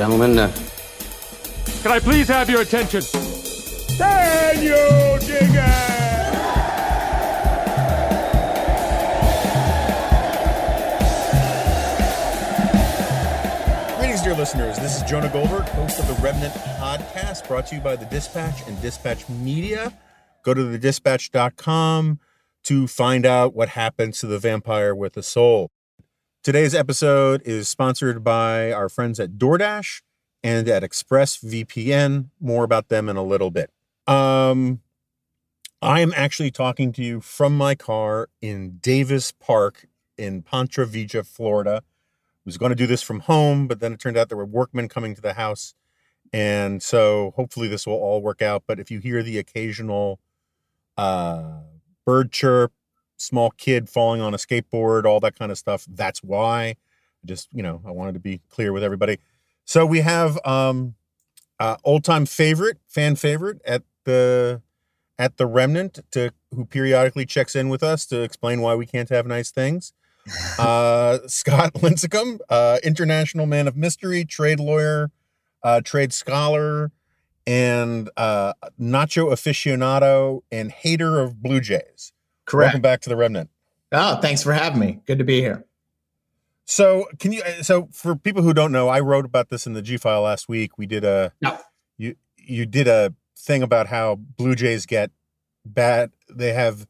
and gentlemen. Uh, Can I please have your attention? Daniel Digger! Greetings, dear listeners. This is Jonah Goldberg, host of the Remnant podcast, brought to you by the Dispatch and Dispatch Media. Go to thedispatch.com to find out what happens to the vampire with a soul. Today's episode is sponsored by our friends at DoorDash and at ExpressVPN. More about them in a little bit. Um, I am actually talking to you from my car in Davis Park in Ponte Vedra, Florida. I was going to do this from home, but then it turned out there were workmen coming to the house. And so hopefully this will all work out. But if you hear the occasional uh, bird chirp, small kid falling on a skateboard, all that kind of stuff, that's why. Just, you know, I wanted to be clear with everybody. So we have um uh old time favorite, fan favorite at the at the remnant to who periodically checks in with us to explain why we can't have nice things. Uh Scott Lincicome, uh international man of mystery, trade lawyer, uh trade scholar, and uh nacho aficionado and hater of Blue Jays. Correct. Welcome back to the remnant. Oh, thanks for having me. Good to be here. So, can you? So, for people who don't know, I wrote about this in the G file last week. We did a No. you you did a thing about how Blue Jays get bad. They have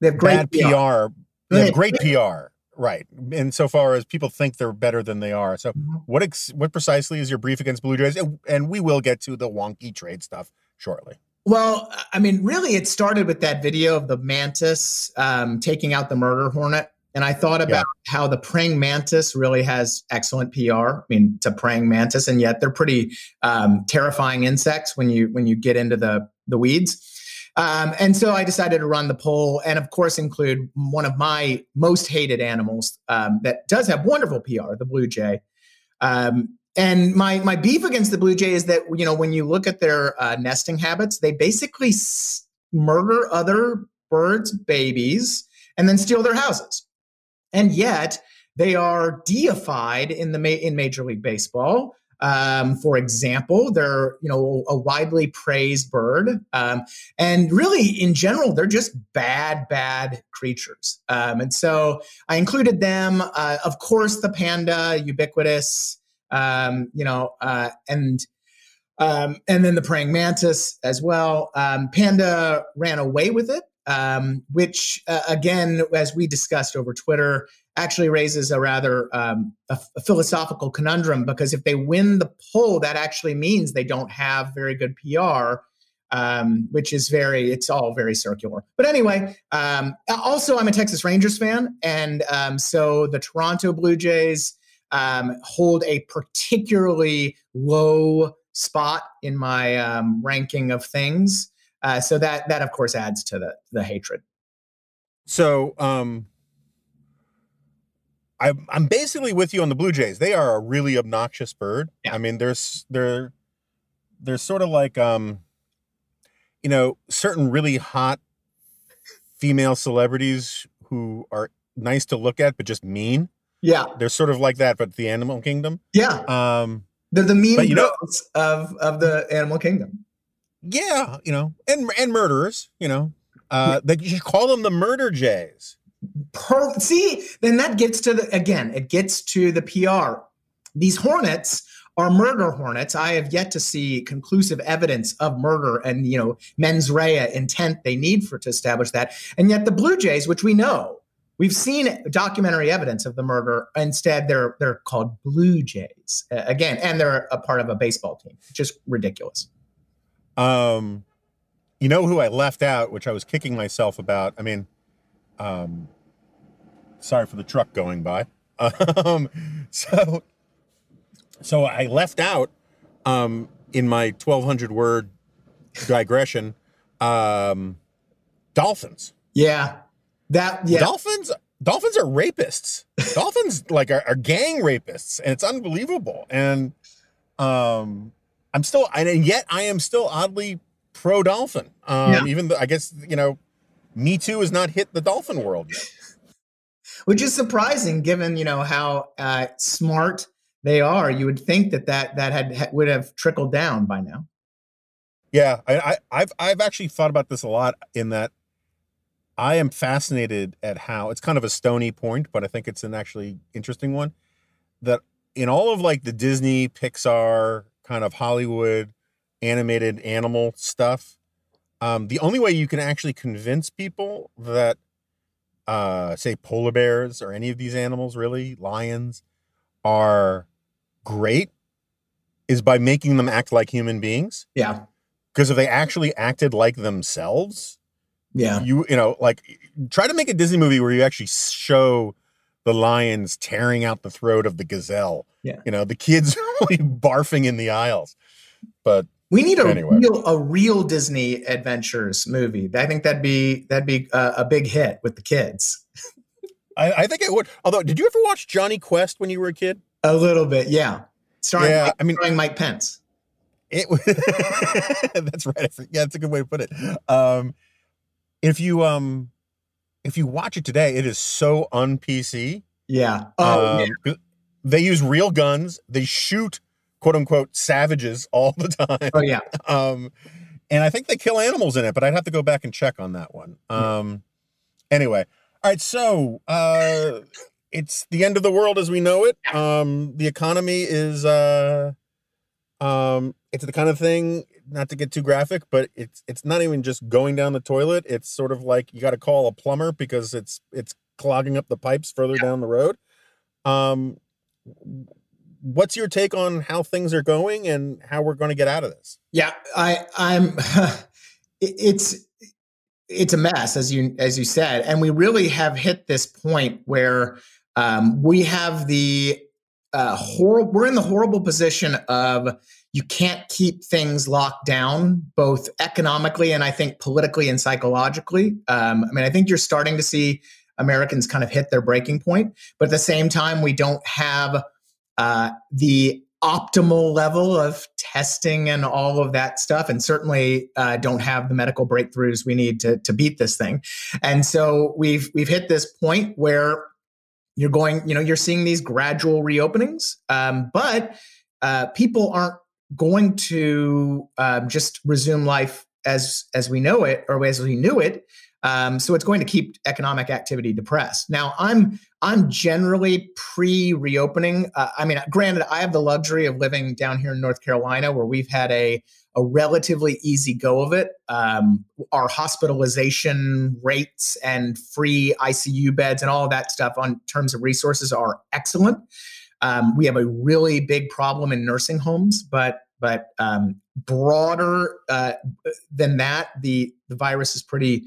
They have great bad PR. They have great PR, right? Insofar as people think they're better than they are. So, Mhm. what ex, what precisely is your brief against Blue Jays? And, and we will get to the wonky trade stuff shortly. Well, I mean, really, it started with that video of the mantis um, taking out the murder hornet. And I thought about how the praying mantis really has excellent PR. I mean, it's a praying mantis, and yet they're pretty um, terrifying insects when you when you get into the the weeds. Um, and so I decided to run the poll, and of course, include one of my most hated animals um, that does have wonderful PR, the blue jay. Um, and my my beef against the blue jay is that you know when you look at their uh, nesting habits, they basically s- murder other birds' babies and then steal their houses. And yet they are deified in the ma- in Major League Baseball. Um, for example, they're you know a widely praised bird, um, and really in general they're just bad, bad creatures. Um, and so I included them. Uh, of course, the panda, ubiquitous, um, you know, uh, and um, and then the praying mantis as well. Um, panda ran away with it, um, which uh, again, as we discussed over Twitter, actually raises a rather um, a, a philosophical conundrum because if they win the poll, that actually means they don't have very good PR. Um, which is very, it's all very circular. But anyway, um, also, I'm a Texas Rangers fan. And um, so the Toronto Blue Jays um, hold a particularly low spot in my um, ranking of things. Uh, so that that of course adds to the the hatred. So, um, I, I'm basically with you on the Blue Jays. They are a really obnoxious bird. Yeah. I mean, there's they're they're sort of like um, you know, certain really hot female celebrities who are nice to look at but just mean. Yeah, They're sort of like that, but the animal kingdom. yeah, Um, they're the mean you know- of of the animal kingdom. yeah, you know, and and murderers. You know, uh, they you should call them the murder jays. Per- see, then that gets to the again, it gets to the PR. These hornets are murder hornets. I have yet to see conclusive evidence of murder and you know mens rea intent they need for to establish that. And yet the Blue Jays, which we know, we've seen documentary evidence of the murder. Instead, they're they're called Blue Jays uh, again, and they're a part of a baseball team. Just ridiculous. Um, you know who I left out, which I was kicking myself about. I mean, um, sorry for the truck going by. Um, so, so I left out um, in my twelve hundred word digression. Um, dolphins. Yeah, that yeah. Dolphins. Dolphins are rapists. Dolphins like are, are gang rapists, and it's unbelievable. And um, I'm still, and yet I am still oddly pro dolphin. Um, Yeah. Even though I guess you know, Me Too has not hit the dolphin world yet. which is surprising given you know how uh, smart They are. You would think that that that had would have trickled down by now. Yeah, I, I I've I've actually thought about this a lot. In that, I am fascinated at how it's kind of a stony point, but I think it's an actually interesting one. That in all of like the Disney, Pixar, kind of Hollywood animated animal stuff, um, the only way you can actually convince people that, uh, say, polar bears or any of these animals, really lions, are great, is by making them act like human beings. Yeah. Because if they actually acted like themselves, yeah, you you know, like try to make a Disney movie where you actually show the lions tearing out the throat of the gazelle. Yeah. You know, the kids are really barfing in the aisles. But we need a anyway. real a real Disney adventures movie. I think that'd be that'd be a, a big hit with the kids. I, I, think it would. Although, did you ever watch Jonny Quest when you were a kid? A little bit, yeah. Starring, yeah, Mike, I mean, starring Mike Pence. It that's right. Yeah, that's a good way to put it. Um, if you um, if you watch it today, it is so un PC. Yeah. Oh, um, yeah. They use real guns. They shoot quote unquote savages all the time. Oh yeah. Um, and I think they kill animals in it, but I'd have to go back and check on that one. Um, anyway, all right. So uh, it's the end of the world as we know it. Um, the economy is uh, um, it's the kind of thing. Not to get too graphic, but it's it's not even just going down the toilet. It's sort of like you got to call a plumber because it's it's clogging up the pipes further down the road. Um, what's your take on how things are going and how we're going to get out of this? Yeah, I I'm it's it's a mess as you as you said and we really have hit this point where um, we have the uh, horrible we're in the horrible position of you can't keep things locked down both economically and i think politically and psychologically. Um, i mean i think you're starting to see americans kind of hit their breaking point but at the same time we don't have uh, the optimal level of testing and all of that stuff and certainly uh, don't have the medical breakthroughs we need to, to beat this thing. And so we've we've hit this point where you're going you know you're seeing these gradual reopenings um, but uh, people aren't going to um, just resume life as as we know it or as we knew it um, so it's going to keep economic activity depressed. Now, I'm I'm generally pre reopening. Uh, I mean, granted, I have the luxury of living down here in North Carolina, where we've had a a relatively easy go of it. Um, our hospitalization rates and free ICU beds and all that stuff on terms of resources are excellent. Um, we have a really big problem in nursing homes, but but um, broader uh, than that, the the virus is pretty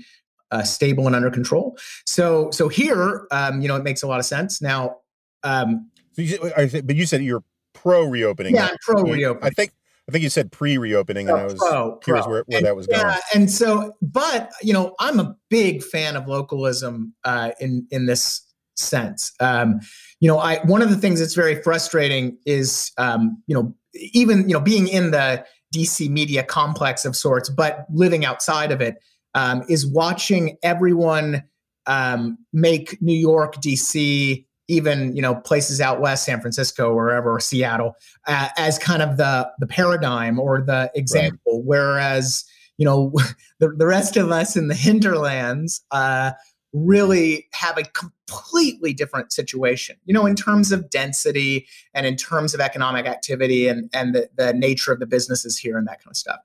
uh, stable and under control. So so here, um, you know, it makes a lot of sense. Now, um, so you, but you said you're pro reopening. Yeah, pro reopening. I think I think you said pre reopening, and I was pro, curious pro. where, where and, that was going. Yeah, and so, but you know, I'm a big fan of localism uh, in in this sense. Um, you know, I one of the things that's very frustrating is um, you know even you know being in the DC media complex of sorts, but living outside of it um, is watching everyone um, make New York, DC, even you know places out west, San Francisco, wherever, or Seattle, uh, as kind of the the paradigm or the example. Right. Whereas you know the, the rest of us in the hinterlands uh, really have a completely different situation. You know, in terms of density and in terms of economic activity and and the, the nature of the businesses here and that kind of stuff.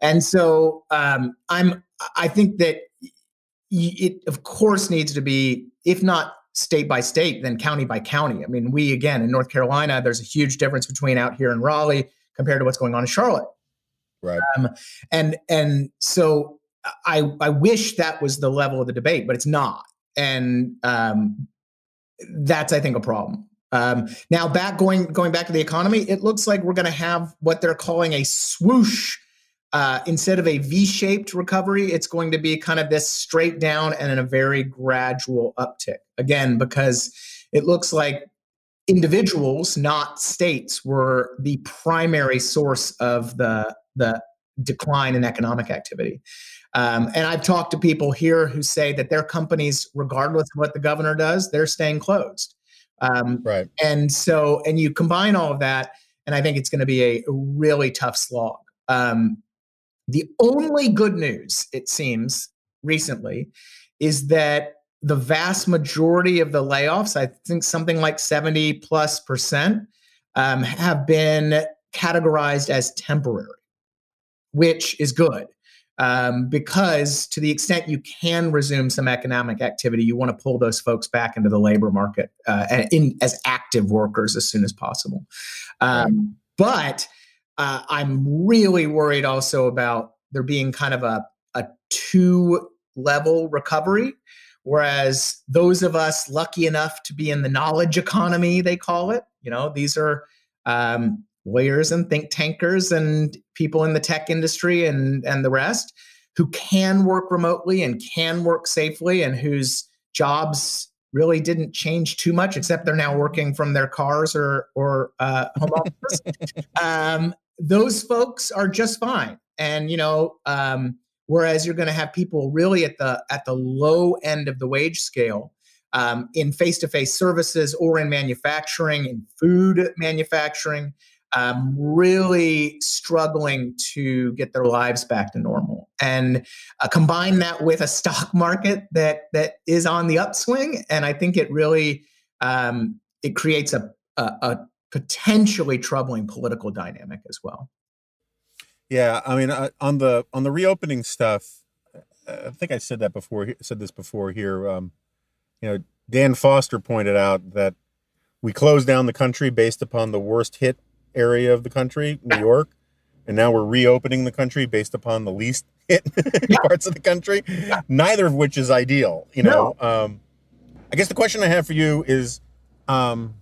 And so um, I'm I think that it, of course, needs to be, if not state by state, then county by county. I mean, we, again, in North Carolina, there's a huge difference between out here in Raleigh compared to what's going on in Charlotte. Right. Um, and, and so I, I wish that was the level of the debate, but it's not. And um, that's, I think, a problem. Um, now, back going going back to the economy, it looks like we're going to have what they're calling a swoosh uh, instead of a V-shaped recovery, it's going to be kind of this straight down and in a very gradual uptick. Again, because it looks like individuals, not states, were the primary source of the the decline in economic activity. Um, and I've talked to people here who say that their companies, regardless of what the governor does, they're staying closed. Um, right. And so, and you combine all of that, and I think it's going to be a really tough slog. Um, the only good news, it seems, recently is that the vast majority of the layoffs, I think something like 70 plus percent, um, have been categorized as temporary, which is good. Um, because to the extent you can resume some economic activity, you want to pull those folks back into the labor market uh, in, as active workers as soon as possible. Um, but uh, I'm really worried also about there being kind of a, a two level recovery. Whereas those of us lucky enough to be in the knowledge economy, they call it, you know, these are um, lawyers and think tankers and people in the tech industry and, and the rest who can work remotely and can work safely and whose jobs really didn't change too much, except they're now working from their cars or, or uh, home office. um, those folks are just fine. And, you know, um, whereas you're going to have people really at the at the low end of the wage scale um, in face-to-face services or in manufacturing in food manufacturing um, really struggling to get their lives back to normal and uh, combine that with a stock market that that is on the upswing and i think it really um, it creates a, a, a potentially troubling political dynamic as well yeah, I mean, uh, on the on the reopening stuff, I think I said that before. Said this before here. Um, you know, Dan Foster pointed out that we closed down the country based upon the worst hit area of the country, New York, and now we're reopening the country based upon the least hit parts of the country. Neither of which is ideal. You know, no. um, I guess the question I have for you is, um,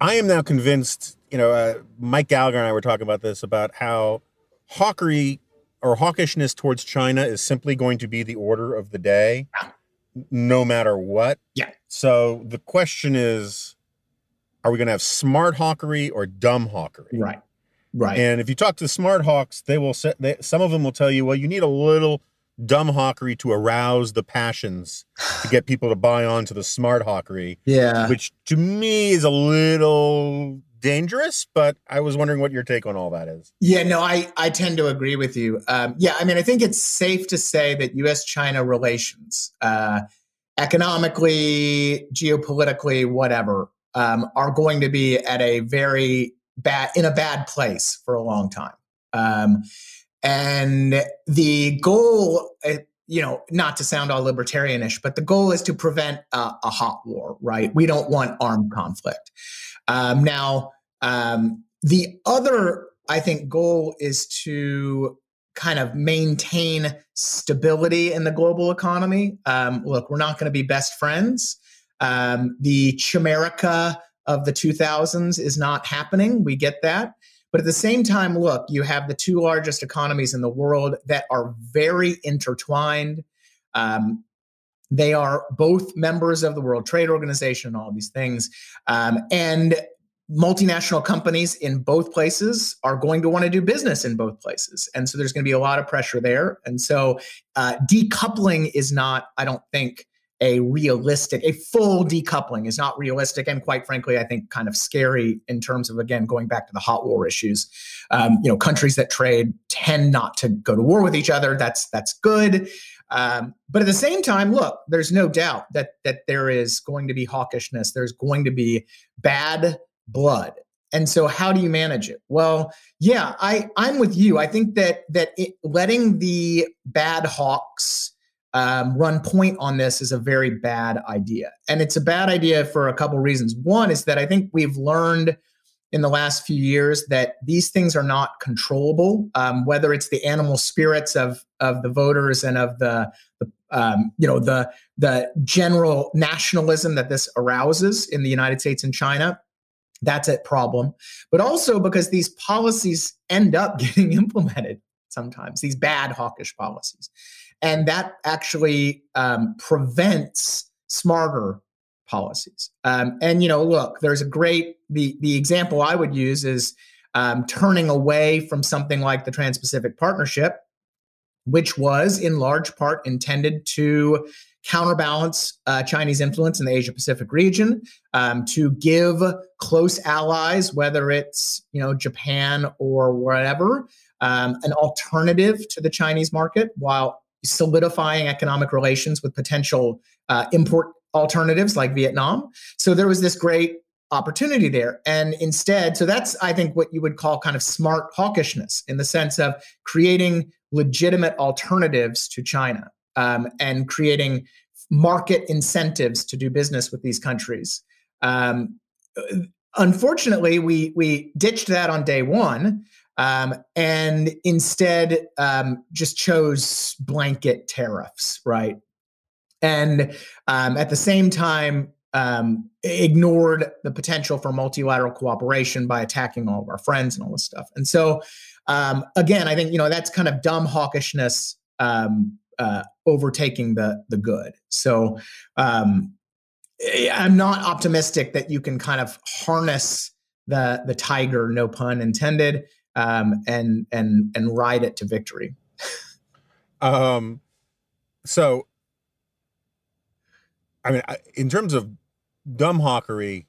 I am now convinced you know, uh, Mike Gallagher and I were talking about this about how hawkery or hawkishness towards China is simply going to be the order of the day, no matter what. Yeah. So the question is, are we going to have smart hawkery or dumb hawkery? Right. Right. And if you talk to the smart hawks, they will say, they, some of them will tell you, well, you need a little dumb hawkery to arouse the passions to get people to buy on to the smart hawkery. Yeah. Which to me is a little dangerous, but I was wondering what your take on all that is. Yeah, no, I, I tend to agree with you. Um, yeah, I mean, I think it's safe to say that US China relations, uh, economically, geopolitically, whatever, um, are going to be at a very bad, in a bad place for a long time. Um, and the goal, you know, not to sound all libertarianish, but the goal is to prevent a, a hot war, right? We don't want armed conflict. Um, now, um, the other, I think, goal is to kind of maintain stability in the global economy. Um, look, we're not going to be best friends. Um, the chimerica of the 2000s is not happening. We get that. But at the same time, look, you have the two largest economies in the world that are very intertwined. Um, they are both members of the World Trade Organization and all these things. Um, and multinational companies in both places are going to want to do business in both places. And so there's going to be a lot of pressure there. And so uh, decoupling is not, I don't think, a realistic, a full decoupling is not realistic. And quite frankly, I think kind of scary in terms of, again, going back to the hot war issues. Um, you know, countries that trade tend not to go to war with each other. That's, that's good. Um, but at the same time, look, there's no doubt that that there is going to be hawkishness. There's going to be bad blood. And so how do you manage it? Well, yeah, I I'm with you. I think that that it, letting the bad hawks um, run point on this is a very bad idea, and it's a bad idea for a couple reasons. One is that I think we've learned in the last few years that these things are not controllable. Um, whether it's the animal spirits of of the voters and of the, the um, you know the the general nationalism that this arouses in the United States and China, that's a problem. But also because these policies end up getting implemented sometimes, these bad hawkish policies. And that actually um, prevents smarter policies. Um, and, you know, look, there's a great, the, the example I would use is um, turning away from something like the Trans Pacific Partnership, which was in large part intended to counterbalance uh, Chinese influence in the Asia Pacific region, um, to give close allies, whether it's you know Japan or whatever, um, an alternative to the Chinese market while solidifying economic relations with potential uh, import alternatives like Vietnam. So there was this great opportunity there. And instead, so that's, I think, what you would call kind of smart hawkishness in the sense of creating legitimate alternatives to China um, and creating market incentives to do business with these countries. Um, unfortunately, we we ditched that on day one. Um, and instead um, just chose blanket tariffs, right? And um, at the same time, um, ignored the potential for multilateral cooperation by attacking all of our friends and all this stuff. And so, um, again, I think you know that's kind of dumb hawkishness um, uh, overtaking the the good. So, um, I'm not optimistic that you can kind of harness the the tiger, no pun intended, um, and and and ride it to victory. um, so I mean, in terms of dumb hawkery,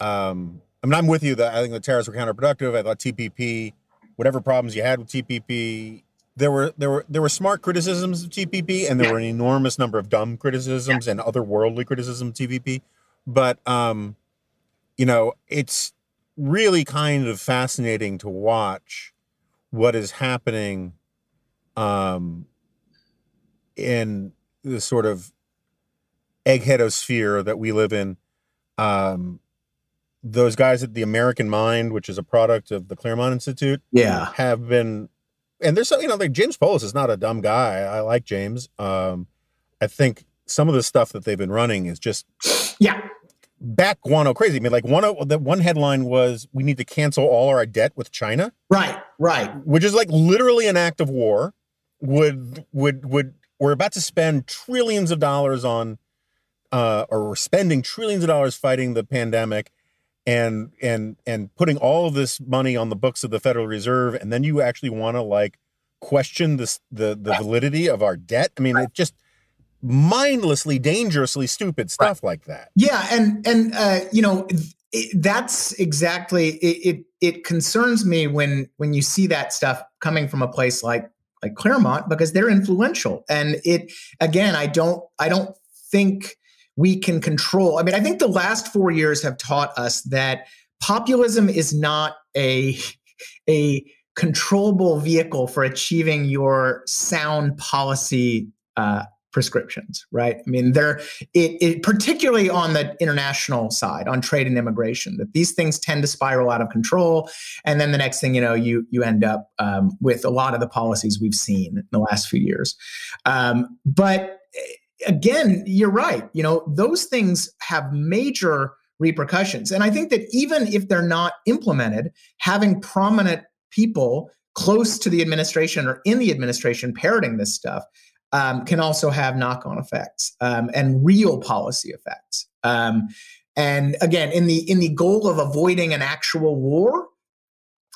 um, I mean, I'm with you that I think the tariffs were counterproductive. I thought TPP, whatever problems you had with TPP, there were there were there were smart criticisms of TPP, and there were an enormous number of dumb criticisms and otherworldly criticism of TPP. But um, you know, it's really kind of fascinating to watch what is happening um, in the sort of eggheadosphere that we live in. Um, those guys at the American Mind, which is a product of the Claremont Institute, yeah, have been, and there's some, you know, like James Poulos is not a dumb guy. I like James. Um, I think some of the stuff that they've been running is just, yeah, back guano crazy. I mean, like one of the one headline was we need to cancel all our debt with China. Right, right. Which is like literally an act of war. Would would would we're about to spend trillions of dollars on uh, or we're spending trillions of dollars fighting the pandemic and and and putting all of this money on the books of the Federal Reserve, and then you actually want to like question this the the validity of our debt. I mean, it just mindlessly, dangerously stupid stuff right. like that. Yeah, and and uh, you know it, that's exactly it, it. It concerns me when when you see that stuff coming from a place like like Claremont because they're influential, and it again, I don't I don't think we can control. I mean, I think the last four years have taught us that populism is not a a controllable vehicle for achieving your sound policy uh, prescriptions, right? I mean, they're it, it, particularly on the international side, on trade and immigration, that these things tend to spiral out of control, and then the next thing you know, you you end up um, with a lot of the policies we've seen in the last few years. Um, but again, you're right. You know, those things have major repercussions. And I think that even if they're not implemented, having prominent people close to the administration or in the administration parroting this stuff um, can also have knock on effects um, and real policy effects. Um, and again, in the in the goal of avoiding an actual war,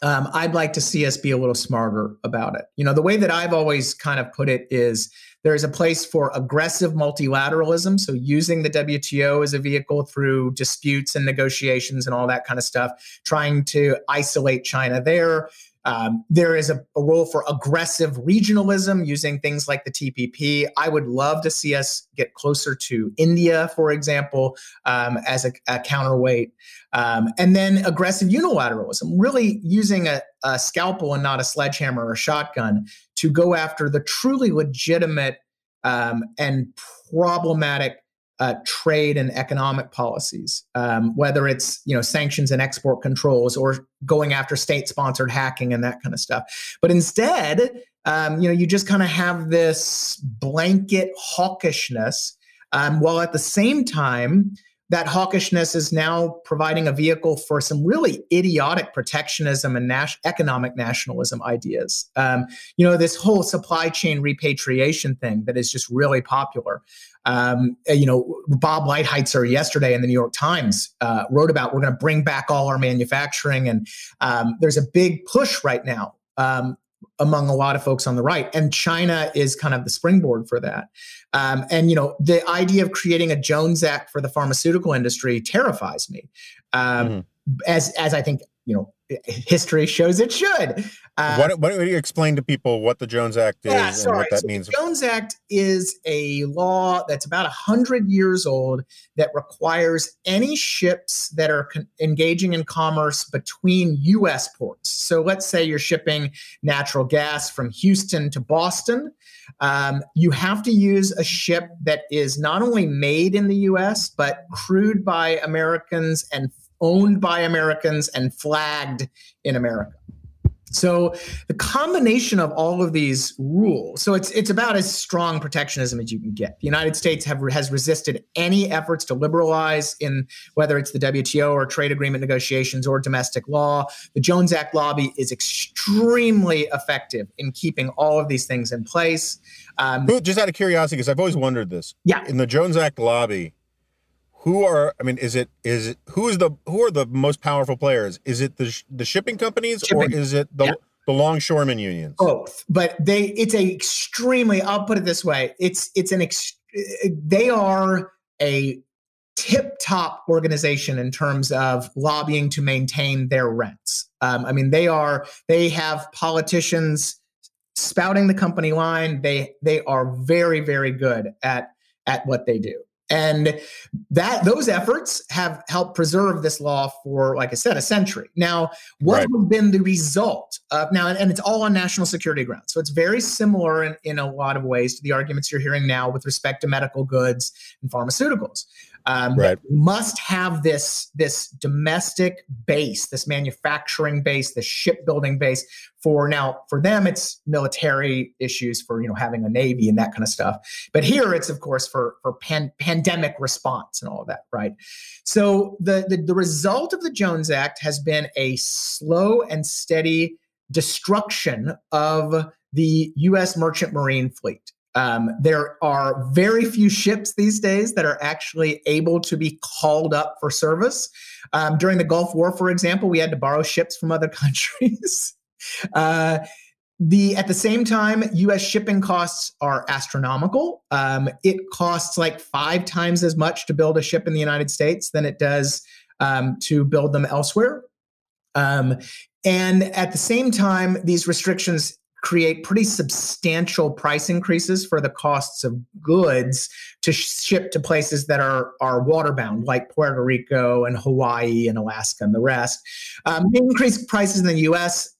um, I'd like to see us be a little smarter about it. You know, the way that I've always kind of put it is there is a place for aggressive multilateralism. So, using the WTO as a vehicle through disputes and negotiations and all that kind of stuff, trying to isolate China there. Um, there is a, a, role for aggressive regionalism using things like the TPP. I would love to see us get closer to India, for example, um, as a, a counterweight. Um, and then aggressive unilateralism, really using a, a scalpel and not a sledgehammer or a shotgun to go after the truly legitimate um, and problematic uh, trade and economic policies, um, whether it's you know sanctions and export controls or going after state-sponsored hacking and that kind of stuff. But instead, um, you know, you just kind of have this blanket hawkishness, um, while at the same time that hawkishness is now providing a vehicle for some really idiotic protectionism and nas- economic nationalism ideas. Um, you know, this whole supply chain repatriation thing that is just really popular. Um, uh, you know, Bob Lighthizer yesterday in the New York Times uh, wrote about we're going to bring back all our manufacturing, and um, there's a big push right now um, among a lot of folks on the right. And China is kind of the springboard for that. Um, and, you know, the idea of creating a Jones Act for the pharmaceutical industry terrifies me. Um, mm-hmm. As, as I think, you know, history shows it should. Uh, what, what do you explain to people what the Jones Act is yeah, and what that so means? The Jones Act is a law that's about 100 years old that requires any ships that are con- engaging in commerce between U.S. ports. So let's say you're shipping natural gas from Houston to Boston. Um, you have to use a ship that is not only made in the U.S., but crewed by Americans and owned by Americans and flagged in America. So the combination of all of these rules, so it's it's about as strong protectionism as you can get. The United States have has resisted any efforts to liberalize in whether it's the WTO or trade agreement negotiations or domestic law. The Jones Act lobby is extremely effective in keeping all of these things in place. Um, Just out of curiosity, because I've always wondered this. Yeah. In the Jones Act lobby, who are i mean is it is it who is the who are the most powerful players? Is it the the shipping companies shipping. or is it the yeah. the longshoremen unions? Both but they it's a extremely i'll put it this way it's it's an ex, they are a tip top organization in terms of lobbying to maintain their rents. Um, i mean they are they have politicians spouting the company line. They they are very very good at at what they do and that those efforts have helped preserve this law for, like I said, a century. Now, what right. has been the result of now, and, and, it's all on national security grounds. So it's very similar in, in a lot of ways to the arguments you're hearing now with respect to medical goods and pharmaceuticals. Um, right. Must have this this domestic base, this manufacturing base, this shipbuilding base. For now, for them, it's military issues for you know having a navy and that kind of stuff. But here, it's of course for for pan, pandemic response and all of that, right? So the, the the result of the Jones Act has been a slow and steady destruction of the U.S. merchant marine fleet. Um, there are very few ships these days that are actually able to be called up for service. Um, during the Gulf War, for example, we had to borrow ships from other countries. uh, the at the same time, U.S. shipping costs are astronomical. Um, it costs like five times as much to build a ship in the United States than it does um, to build them elsewhere. Um, and at the same time, these restrictions create pretty substantial price increases for the costs of goods to ship to places that are are waterbound, like Puerto Rico and Hawaii and Alaska and the rest. Um, increase prices in the U.S.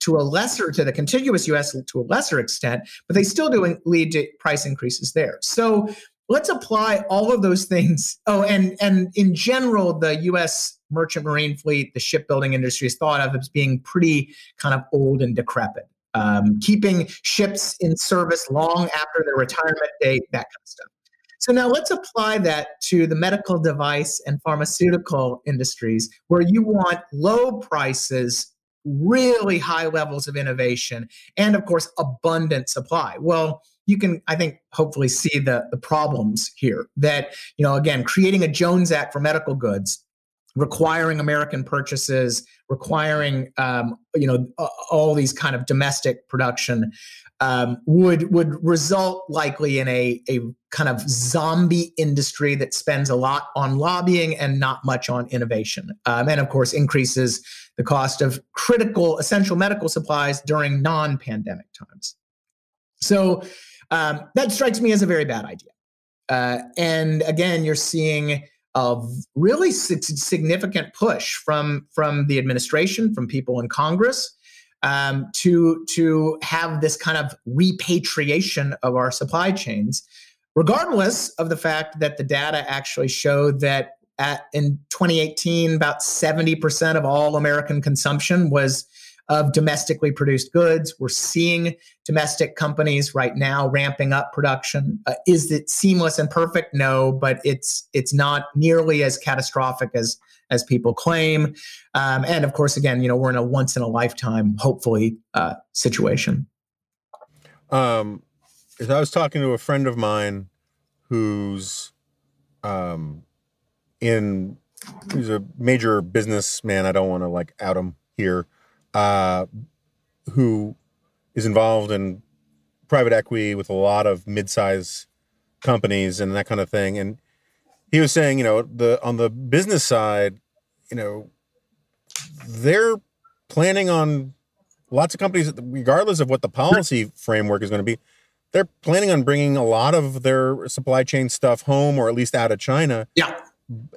to a lesser to the contiguous U.S. to a lesser extent, but they still do lead to price increases there. So let's apply all of those things. Oh, and and in general, the U.S. merchant marine fleet, the shipbuilding industry is thought of as being pretty kind of old and decrepit um, keeping ships in service long after their retirement date, that kind of stuff. So now let's apply that to the medical device and pharmaceutical industries where you want low prices, really high levels of innovation, and of course, abundant supply. Well, you can, I think, hopefully see the, the problems here that, you know, again, creating a Jones Act for medical goods requiring American purchases, requiring um, you know all these kind of domestic production um, would would result likely in a a kind of zombie industry that spends a lot on lobbying and not much on innovation, um, and of course increases the cost of critical essential medical supplies during non-pandemic times. So um, that strikes me as a very bad idea. Uh, and again, you're seeing a really significant push from from the administration, from people in Congress, um, to to have this kind of repatriation of our supply chains, regardless of the fact that the data actually showed that at in 2018 about 70% of all American consumption was of domestically produced goods. We're seeing domestic companies right now ramping up production. Uh, is it seamless and perfect? No, but it's it's not nearly as catastrophic as as people claim. Um, and of course, again, you know, we're in a once in a lifetime, hopefully, uh, situation. Um, I was talking to a friend of mine who's um, in who's a major businessman. I don't want to like out him here uh, who is involved in private equity with a lot of mid-size companies and that kind of thing. And he was saying, you know, the on the business side, you know, they're planning on lots of companies, regardless of what the policy framework is going to be, they're planning on bringing a lot of their supply chain stuff home or at least out of China. Yeah.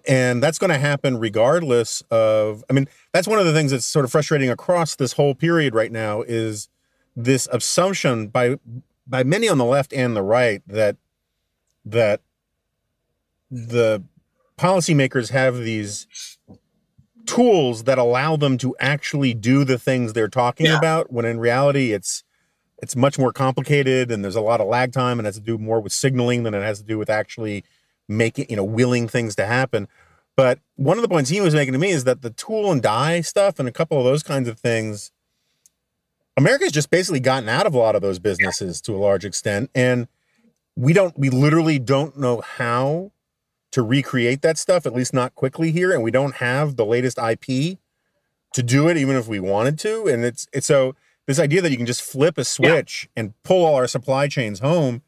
And that's going to happen regardless of, I mean, that's one of the things that's sort of frustrating across this whole period right now is this assumption by by many on the left and the right that that the policymakers have these tools that allow them to actually do the things they're talking yeah. about when in reality it's it's much more complicated and there's a lot of lag time and has to do more with signaling than it has to do with actually making you know willing things to happen but one of the points he was making to me is that the tool and die stuff and a couple of those kinds of things america's just basically gotten out of a lot of those businesses to a large extent and we don't we literally don't know how to recreate that stuff, at least not quickly here, and we don't have the latest IP to do it, even if we wanted to. And it's it's so this idea that you can just flip a switch yeah. and pull all our supply chains home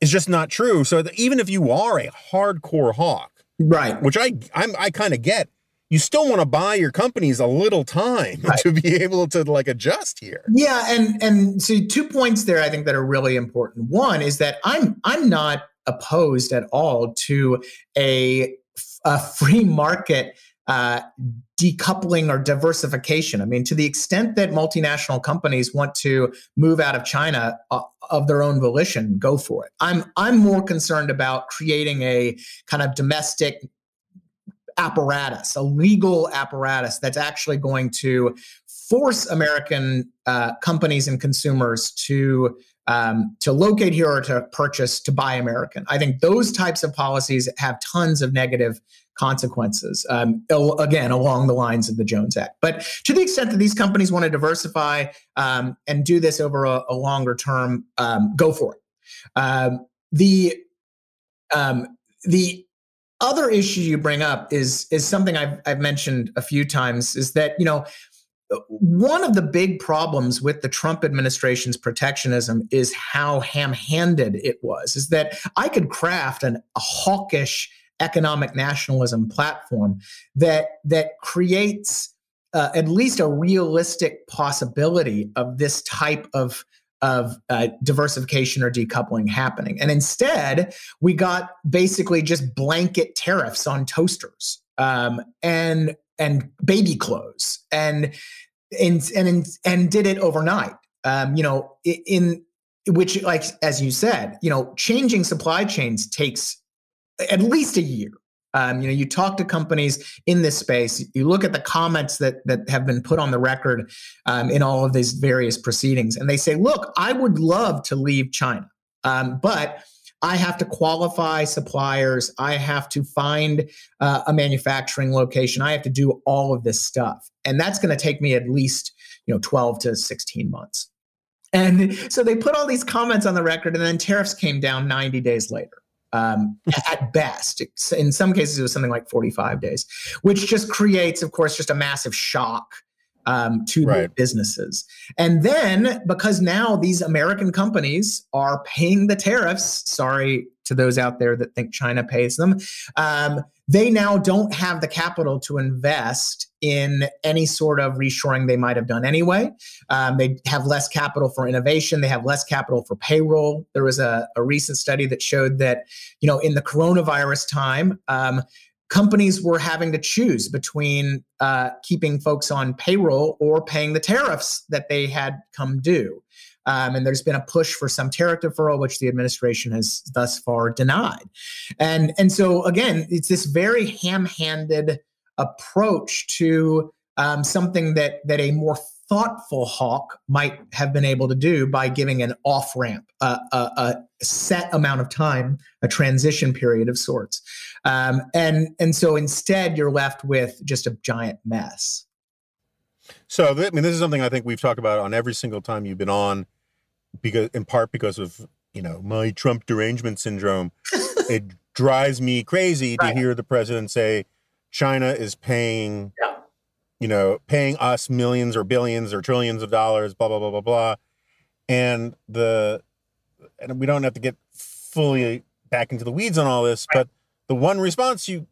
is just not true. So even if you are a hardcore hawk, right, which I I'm, I kind of get, you still want to buy your companies a little time right. to be able to like adjust here. Yeah, and and so two points there I think that are really important. One is that I'm I'm not opposed at all to a, a free market uh, decoupling or diversification. I mean, to the extent that multinational companies want to move out of China uh, of their own volition, go for it. I'm I'm more concerned about creating a kind of domestic apparatus, a legal apparatus that's actually going to force American uh, companies and consumers to um, to locate here or to purchase to buy American. I think those types of policies have tons of negative consequences. Um, again, along the lines of the Jones Act. But to the extent that these companies want to diversify um, and do this over a, a longer term, um, go for it. Um, the um, the other issue you bring up is is something I've I've mentioned a few times is that you know one of the big problems with the Trump administration's protectionism is how ham-handed it was. Is that I could craft an, a hawkish economic nationalism platform that that creates uh, at least a realistic possibility of this type of of uh, diversification or decoupling happening. And instead, we got basically just blanket tariffs on toasters. Um, and and baby clothes and and and and did it overnight. Um, you know, in which, like as you said, you know, changing supply chains takes at least a year. Um, you know, you talk to companies in this space. You look at the comments that that have been put on the record um, in all of these various proceedings, and they say, "Look, I would love to leave China, um, but." I have to qualify suppliers. I have to find uh, a manufacturing location. I have to do all of this stuff. And that's going to take me at least, you know, 12 to 16 months. And so they put all these comments on the record, and then tariffs came down 90 days later. Um, at best, in some cases, it was something like 45 days, which just creates, of course, just a massive shock um, to right. businesses. And then because now these American companies are paying the tariffs, sorry to those out there that think China pays them, um, they now don't have the capital to invest in any sort of reshoring they might have done anyway. Um, they have less capital for innovation. They have less capital for payroll. There was a, a recent study that showed that, you know, in the coronavirus time, um, companies were having to choose between uh, keeping folks on payroll or paying the tariffs that they had come due. Um, and there's been a push for some tariff deferral, which the administration has thus far denied. And, and so, again, it's this very ham handed approach to um, something that, that a more thoughtful hawk might have been able to do by giving an off ramp, uh, a, a, set amount of time, a transition period of sorts. Um, and, and so instead, you're left with just a giant mess. So, I mean, this is something I think we've talked about on every single time you've been on, because in part because of you know my Trump derangement syndrome. it drives me crazy to right. hear the president say China is paying yeah you know, paying us millions or billions or trillions of dollars, blah, blah, blah, blah, blah. And the and we don't have to get fully back into the weeds on all this, but the one response you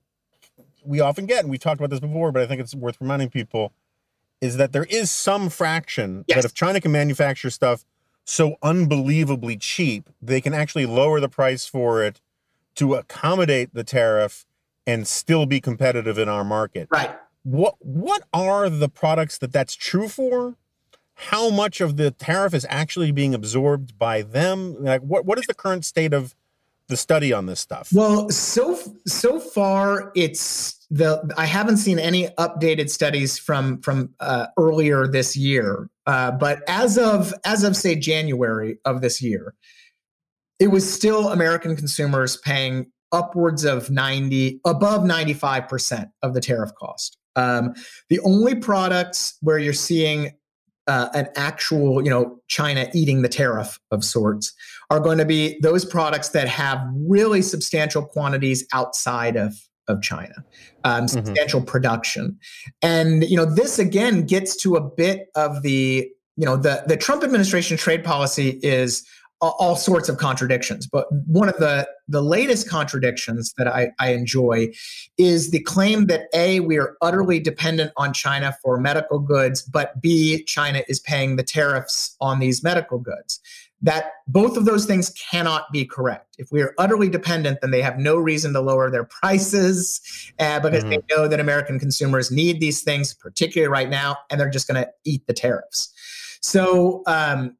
we often get, and we've talked about this before, but I think it's worth reminding people, is that there is some fraction Yes. that if China can manufacture stuff so unbelievably cheap, they can actually lower the price for it to accommodate the tariff and still be competitive in our market. Right. What what are the products that that's true for? How much of the tariff is actually being absorbed by them? Like what what is the current state of the study on this stuff? Well, so so far it's the I haven't seen any updated studies from from uh, earlier this year, uh, but as of as of say January of this year, it was still American consumers paying upwards of ninety above ninety five percent of the tariff cost. Um, the only products where you're seeing uh, an actual, you know, China eating the tariff of sorts are going to be those products that have really substantial quantities outside of of China, um, substantial production, and you know this again gets to a bit of the you know the the Trump administration trade policy is all sorts of contradictions, but one of the the latest contradictions that I, I enjoy is the claim that a we are utterly dependent on China for medical goods, but b China is paying the tariffs on these medical goods that both of those things cannot be correct. If we are utterly dependent, then they have no reason to lower their prices uh, because they know that American consumers need these things, particularly right now, and they're just going to eat the tariffs. So, um,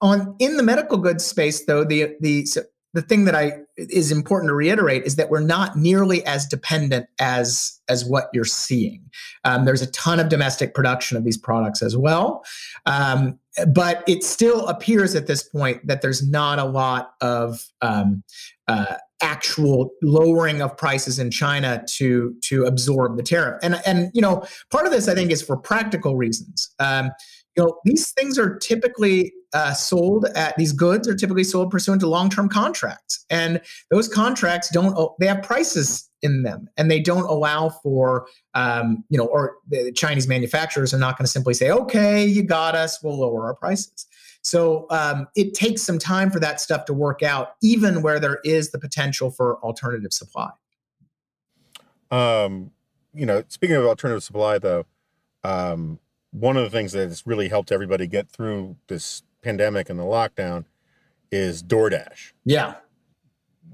on in the medical goods space, though, the the the thing that I is important to reiterate is that we're not nearly as dependent as as what you're seeing. Um, there's a ton of domestic production of these products as well, um, but it still appears at this point that there's not a lot of um, uh, actual lowering of prices in China to to absorb the tariff. And and you know part of this I think is for practical reasons. Um, you know these things are typically uh, sold at these goods are typically sold pursuant to long-term contracts. And those contracts don't they have prices in them and they don't allow for um, you know or the chinese manufacturers are not going to simply say okay you got us we'll lower our prices. So um, it takes some time for that stuff to work out even where there is the potential for alternative supply. Um, you know, speaking of alternative supply, though, um, one of the things that has really helped everybody get through this pandemic and the lockdown is DoorDash. yeah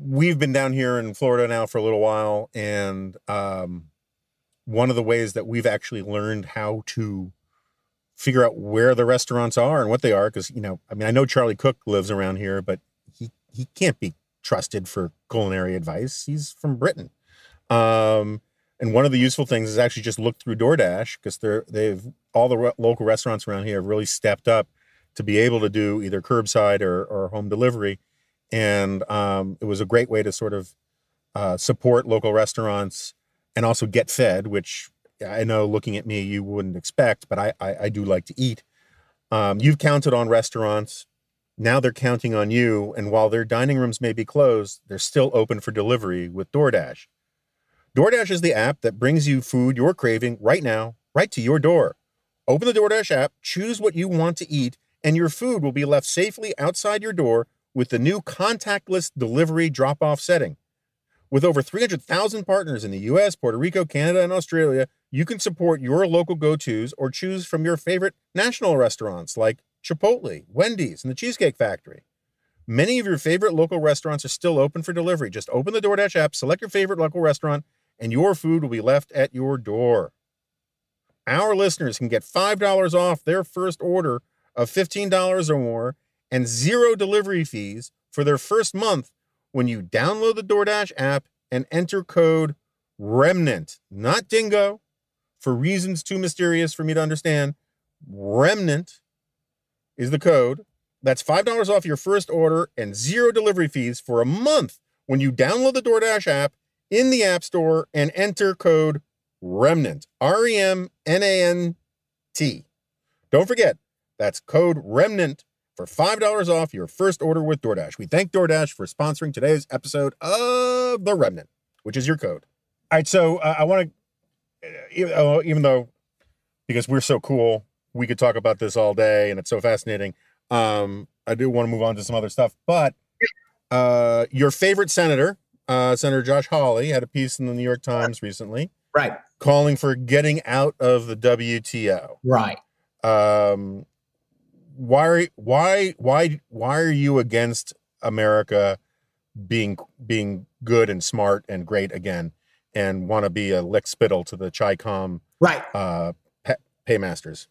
We've been down here in Florida now for a little while, and um, one of the ways that we've actually learned how to figure out where the restaurants are and what they are, because you know, I mean, I know Charlie Cooke lives around here, but he he can't be trusted for culinary advice. He's from Britain. Um, and one of the useful things is actually just look through DoorDash because they're they've all the re- local restaurants around here have really stepped up to be able to do either curbside or, or home delivery, and um, it was a great way to sort of uh, support local restaurants and also get fed, which I know looking at me you wouldn't expect, but I I, I do like to eat. Um, you've counted on restaurants. Now they're counting on you, and while their dining rooms may be closed, they're still open for delivery with DoorDash. DoorDash is the app that brings you food you're craving right now, right to your door. Open the DoorDash app, choose what you want to eat, and your food will be left safely outside your door with the new contactless delivery drop off setting. With over 300,000 partners in the US, Puerto Rico, Canada, and Australia, you can support your local go tos or choose from your favorite national restaurants like Chipotle, Wendy's, and the Cheesecake Factory. Many of your favorite local restaurants are still open for delivery. Just open the DoorDash app, select your favorite local restaurant, and your food will be left at your door. Our listeners can get $5 off their first order of $15 or more and zero delivery fees for their first month when you download the DoorDash app and enter code REMNANT, not DINGO, for reasons too mysterious for me to understand. REMNANT is the code. That's $5 off your first order and zero delivery fees for a month when you download the DoorDash app in the App Store and enter code REMNANT, R E M N A N T. Don't forget, that's code REMNANT for $5 off your first order with DoorDash. We thank DoorDash for sponsoring today's episode of The Remnant, which is your code. All right, so uh, I want to, even though, because we're so cool, we could talk about this all day and it's so fascinating. Um, I do want to move on to some other stuff, but uh, your favorite senator, uh, Senator Josh Hawley, had a piece in the New York Times recently, right, calling for getting out of the WTO. Right. Um, why? Why? Why? Why are you against America being being good and smart and great again, and want to be a lick spittle to the CHICOM right uh, pay, paymasters?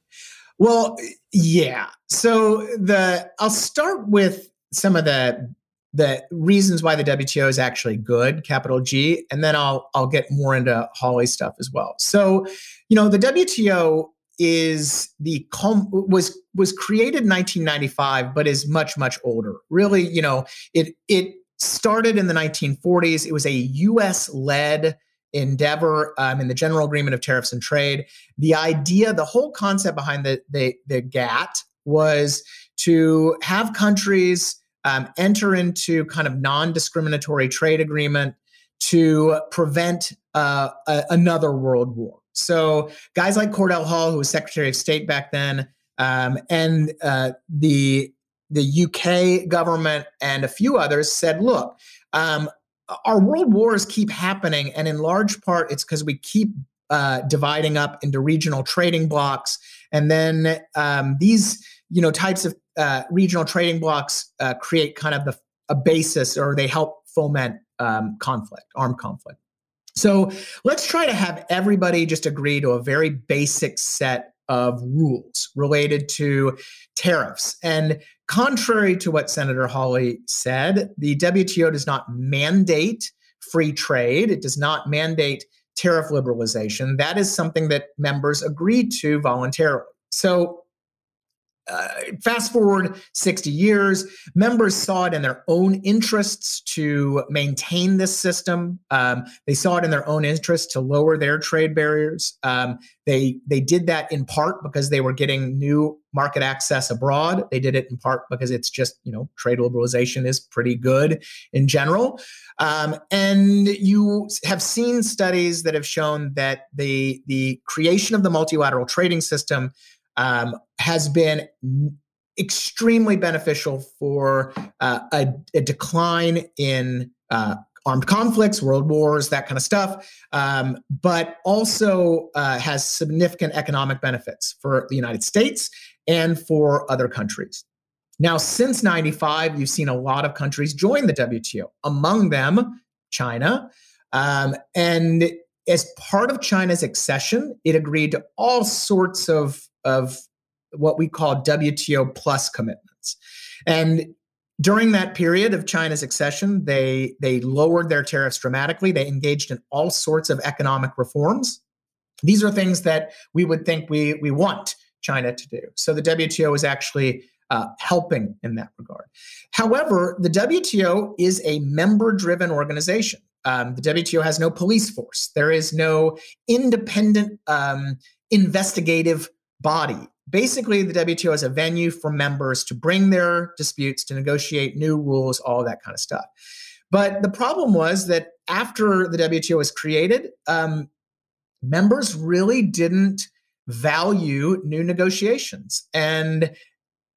Well, yeah. So the I'll start with some of the the reasons why the WTO is actually good, capital G, and then I'll I'll get more into Hawley stuff as well. So, you know, the WTO is the was was created in 1995, but is much much older. Really, you know, it it started in the 1940s. It was a U.S. led endeavor um, in the General Agreement of Tariffs and Trade. The idea, the whole concept behind the, the, the GATT was to have countries um, enter into kind of non discriminatory trade agreement to prevent uh, a, another world war. So, guys like Cordell Hull, who was Secretary of State back then, um, and uh, the the UK government and a few others said, look, um, our world wars keep happening, and in large part, it's because we keep uh, dividing up into regional trading blocks, and then um, these you know types of uh, regional trading blocks uh, create kind of the, a basis, or they help foment um, conflict, armed conflict. So let's try to have everybody just agree to a very basic set of rules related to tariffs. And Contrary to what Senator Hawley said, the WTO does not mandate free trade, it does not mandate tariff liberalization. That is something that members agreed to voluntarily. So uh, fast forward 60 years, members saw it in their own interests to maintain this system. Um, they saw it in their own interest to lower their trade barriers. Um, they they did that in part because they were getting new market access abroad. They did it in part because it's just you know trade liberalization is pretty good in general. Um, and you have seen studies that have shown that the the creation of the multilateral trading system um, has been extremely beneficial for uh, a, a, decline in uh, armed conflicts, world wars, that kind of stuff, um, but also uh, has significant economic benefits for the United States and for other countries. Now, since 95, you've seen a lot of countries join the WTO, among them China. Um, and as part of China's accession, it agreed to all sorts of of what we call WTO plus commitments. And during that period of China's accession, they they lowered their tariffs dramatically. They engaged in all sorts of economic reforms. These are things that we would think we we want China to do. So the WTO is actually uh, helping in that regard. However, the WTO is a member-driven organization. Um, the WTO has no police force. There is no independent um, investigative body. Basically, the WTO is a venue for members to bring their disputes, to negotiate new rules, all that kind of stuff. But the problem was that after the WTO was created, um, members really didn't value new negotiations. And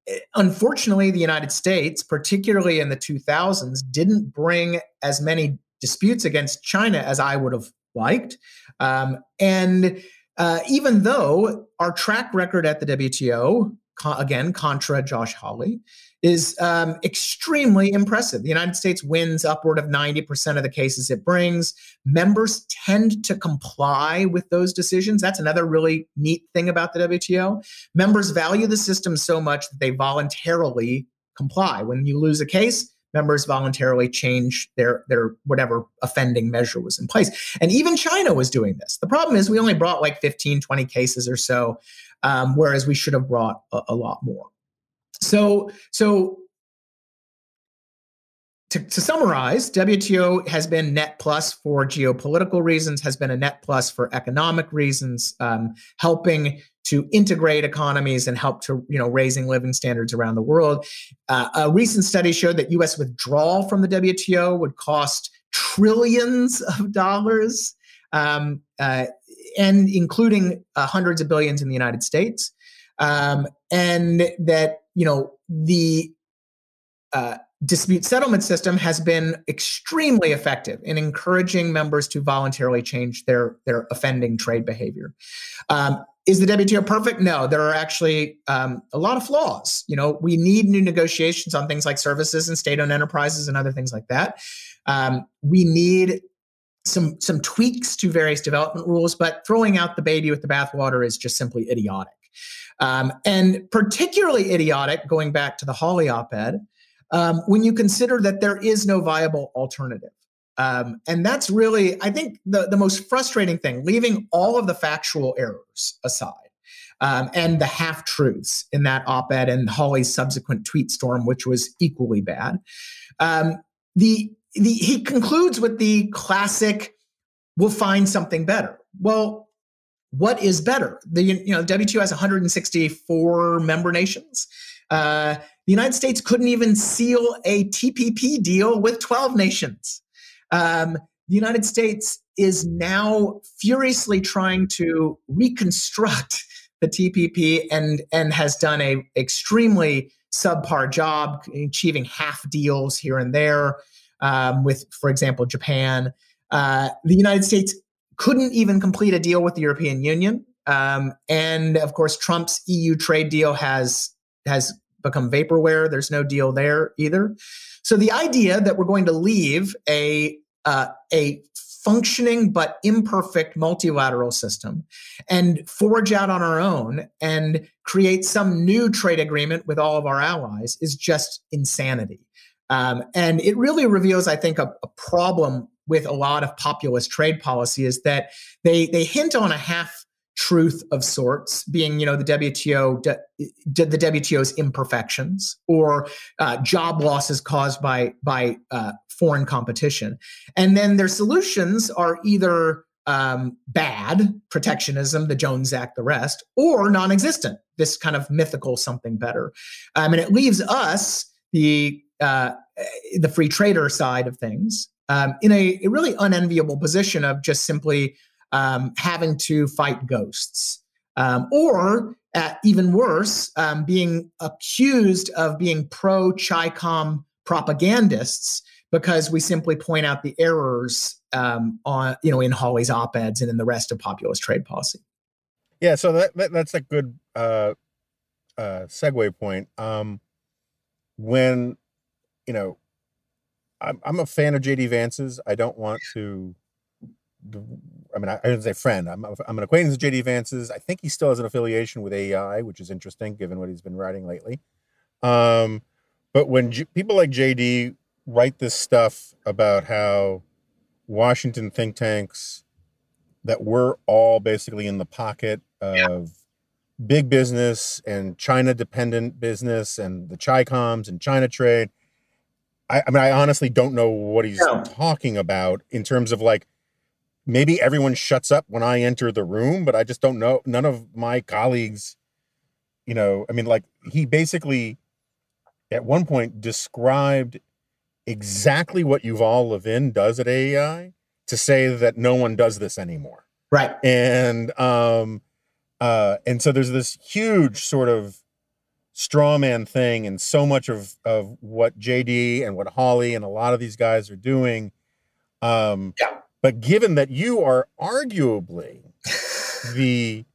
eh, unfortunately, the United States, particularly in the 2000s, didn't bring as many disputes against China as I would have liked. Um, and uh, even though our track record at the WTO, co- again, contra Josh Hawley, is um, extremely impressive. The United States wins upward of 90% of the cases it brings. Members tend to comply with those decisions. That's another really neat thing about the WTO. Members value the system so much that they voluntarily comply. When you lose a case, members voluntarily change their their whatever offending measure was in place. And even china was doing this. The problem is we only brought like 15 20 cases or so um, whereas we should have brought a, a lot more. So so to, to, summarize, WTO has been net plus for geopolitical reasons, has been a net plus for economic reasons, um, helping to integrate economies and help to you know raising living standards around the world. Uh, a recent study showed that U.S. withdrawal from the WTO would cost trillions of dollars, um, uh, and including uh, hundreds of billions in the United States, um, and that you know the uh, dispute settlement system has been extremely effective in encouraging members to voluntarily change their their offending trade behavior. Um, is the WTO perfect? No, there are actually um, a lot of flaws. You know, we need new negotiations on things like services and state-owned enterprises and other things like that. Um, we need some some tweaks to various development rules, but throwing out the baby with the bathwater is just simply idiotic. Um, and particularly idiotic, going back to the Hawley op-ed, um, when you consider that there is no viable alternative. Um, and that's really, I think, the, the most frustrating thing, leaving all of the factual errors aside um, and the half truths in that op ed and Hawley's subsequent tweet storm, which was equally bad. Um, the, the, he concludes with the classic, we'll find something better. Well, what is better? The you know WTO has 164 member nations. Uh, the United States couldn't even seal a TPP deal with 12 nations. Um, the United States is now furiously trying to reconstruct the TPP and and has done a extremely subpar job achieving half deals here and there um, with, for example, Japan. Uh, the United States couldn't even complete a deal with the European Union, um, and of course, Trump's EU trade deal has has become vaporware. There's no deal there either. So the idea that we're going to leave a uh, a functioning but imperfect multilateral system and forge out on our own and create some new trade agreement with all of our allies is just insanity. Um, and it really reveals, I think, a, a problem with a lot of populist trade policy is that they they hint on a half truth of sorts, being you know the WTO the WTO's imperfections or uh, job losses caused by by uh, foreign competition, and then their solutions are either um, bad protectionism, the Jones Act, the rest, or non-existent. This kind of mythical something better, um, and it leaves us the uh, the free trader side of things um, in a, a really unenviable position of just simply um, having to fight ghosts. Um, or uh, even worse, um, being accused of being pro CHICOM propagandists because we simply point out the errors um, on, you know, in Hawley's op-eds and in the rest of populist trade policy. Yeah, so that, that that's a good uh, uh, segue point. Um, when you know, I'm I'm a fan of JD Vance's. I don't want to I mean, I, I didn't say friend. I'm, I'm an acquaintance of JD Vance's. I think he still has an affiliation with AEI, which is interesting given what he's been writing lately. Um, but when G- people like JD write this stuff about how Washington think tanks that we're all basically in the pocket of yeah. big business and China dependent business and the Chi coms and China trade. I, I mean, I honestly don't know what he's yeah. talking about in terms of like maybe everyone shuts up when I enter the room, but I just don't know. None of my colleagues, you know, I mean, like he basically at one point described exactly what Yuval Levin does at AEI to say that no one does this anymore. Right. And um uh and so there's this huge sort of straw man thing and so much of of what JD and what Hawley and a lot of these guys are doing um yeah but given that you are arguably the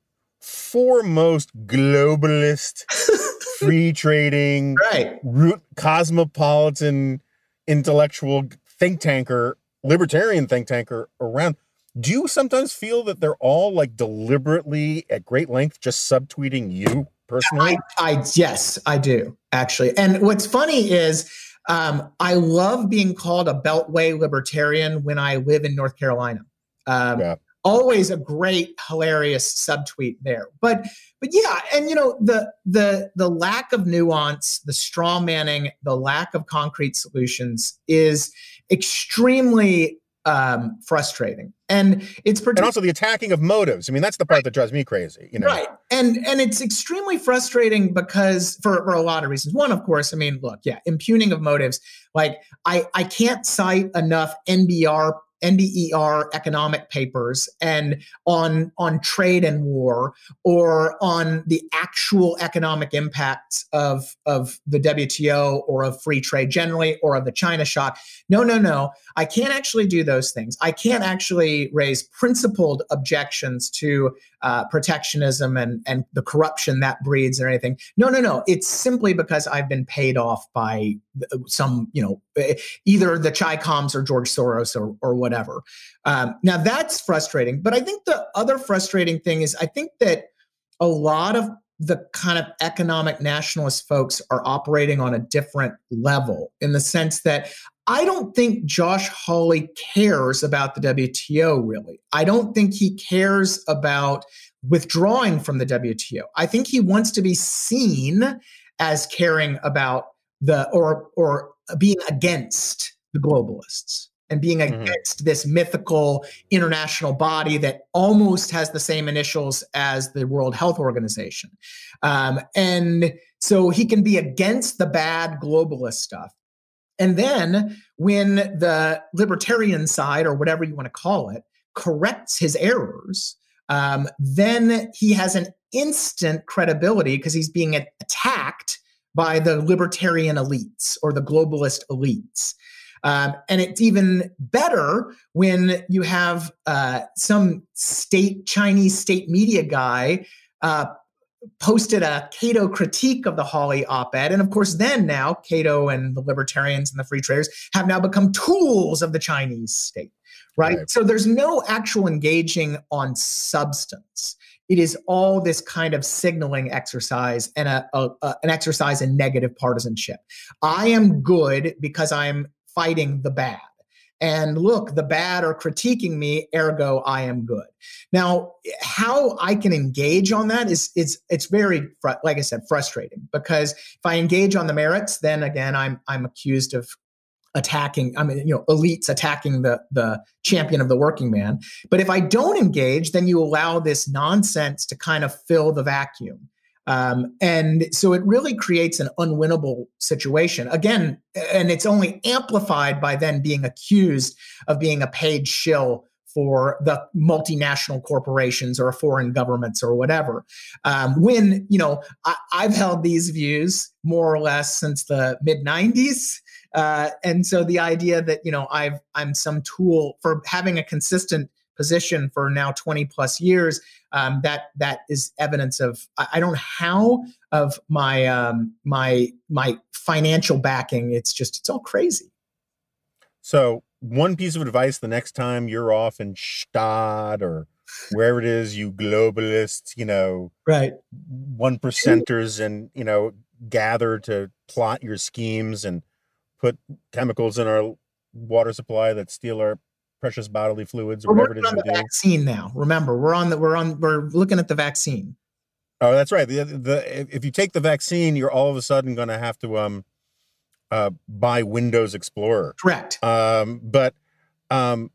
foremost globalist, free trading, right. root cosmopolitan intellectual think tanker, libertarian think tanker around, do you sometimes feel that they're all like deliberately at great length just subtweeting you personally? I, I yes, I do actually. And what's funny is um, I love being called a Beltway libertarian when I live in North Carolina. Um, yeah. Always a great, hilarious subtweet there. But but yeah, and you know the the the lack of nuance, the straw manning, the lack of concrete solutions is extremely um, frustrating. And it's and also the attacking of motives. I mean, that's the part right. that drives me crazy. You know, right? And and it's extremely frustrating because for for a lot of reasons. One, of course, I mean, look, yeah, impugning of motives. Like I I can't cite enough NBR NBER economic papers and on on trade and war or on the actual economic impacts of of the WTO or of free trade generally or of the China shock. No, no, no. I can't actually do those things. I can't actually raise principled objections to uh, protectionism and and the corruption that breeds or anything. No, no, no. It's simply because I've been paid off by uh, some, you know, either the Chicoms or George Soros or or whatever. Um, now that's frustrating. But I think the other frustrating thing is I think that a lot of the kind of economic nationalist folks are operating on a different level in the sense that I don't think Josh Hawley cares about the WTO really. I don't think he cares about withdrawing from the WTO. I think he wants to be seen as caring about the or or being against the globalists and being mm-hmm. against this mythical international body that almost has the same initials as the World Health Organization. Um, and so he can be against the bad globalist stuff. And then when the libertarian side, or whatever you want to call it, corrects his errors, um, then he has an instant credibility because he's being attacked by the libertarian elites or the globalist elites. Um, and it's even better when you have uh, some state Chinese state media guy uh, posted a Cato critique of the Hawley op ed. And of course, then now Cato and the libertarians and the free traders have now become tools of the Chinese state, right? right. So there's no actual engaging on substance. It is all this kind of signaling exercise and a, a, a, an exercise in negative partisanship. I am good because I'm fighting the bad and look, the bad are critiquing me, ergo I am good. Now, how I can engage on that is it's it's very like I said frustrating because if I engage on the merits, then again I'm I'm accused of attacking i mean you know elites attacking the the champion of the working man but if i don't engage then you allow this nonsense to kind of fill the vacuum um, and so it really creates an unwinnable situation. Again, and it's only amplified by then being accused of being a paid shill for the multinational corporations or foreign governments or whatever. Um, when, you know, I, have held these views more or less since the mid 90s. Uh, and so the idea that, you know, I've, I'm some tool for having a consistent position for now 20 plus years um, that that is evidence of I, don't know how of my um, my my financial backing. It's just it's all crazy. So one piece of advice the next time you're off in Stad or wherever it is you globalists you know right. one percenters and you know gather to plot your schemes and put chemicals in our water supply that steal our precious bodily fluids or whatever it is on the doing. vaccine now. Remember, we're on the we're on we're looking at the vaccine. Oh, that's right. The, the if you take the vaccine, you're all of a sudden going to have to um uh buy Windows Explorer. Correct. Um, but um,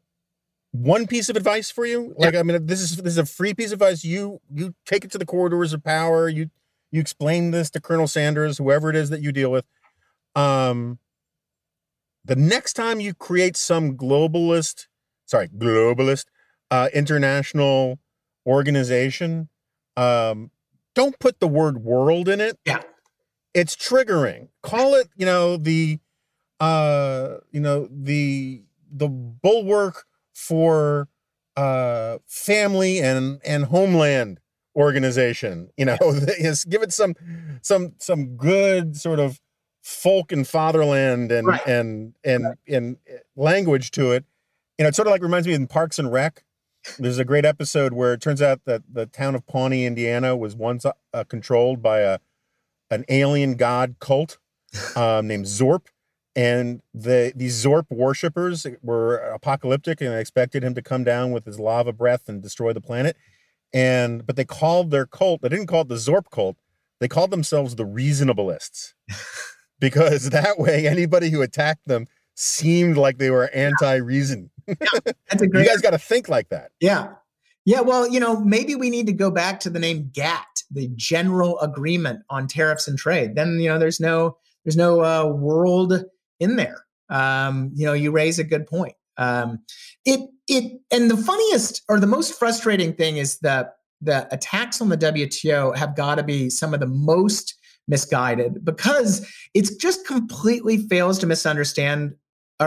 one piece of advice for you, like yeah. I mean, this is this is a free piece of advice. You you take it to the corridors of power. You you explain this to Colonel Sanders, whoever it is that you deal with. Um, the next time you create some globalist sorry, globalist uh, international organization. Um, don't put the word world in it. Yeah. It's triggering. Call it, you know, the uh, you know, the the bulwark for uh family and and homeland organization. You know, yes, give it some some some good sort of folk and fatherland and right. and and right. and language to it you know, it sort of like reminds me of Parks and Rec. There's a great episode where it turns out that the town of Pawnee, Indiana, was once uh, controlled by a an alien god cult um, named Zorp, and the these Zorp worshippers were apocalyptic and expected him to come down with his lava breath and destroy the planet. And but they called their cult. They didn't call it the Zorp cult. They called themselves the Reasonableists because that way anybody who attacked them seemed like they were anti-reason yeah, that's a great. you guys got to think like that. Yeah. Yeah, well, you know, maybe we need to go back to the name GATT, the General Agreement on Tariffs and Trade. Then, you know, there's no there's no uh, world in there. Um, you know, you raise a good point. Um, it it and the funniest or the most frustrating thing is that the attacks on the WTO have got to be some of the most misguided because it's just completely fails to misunderstand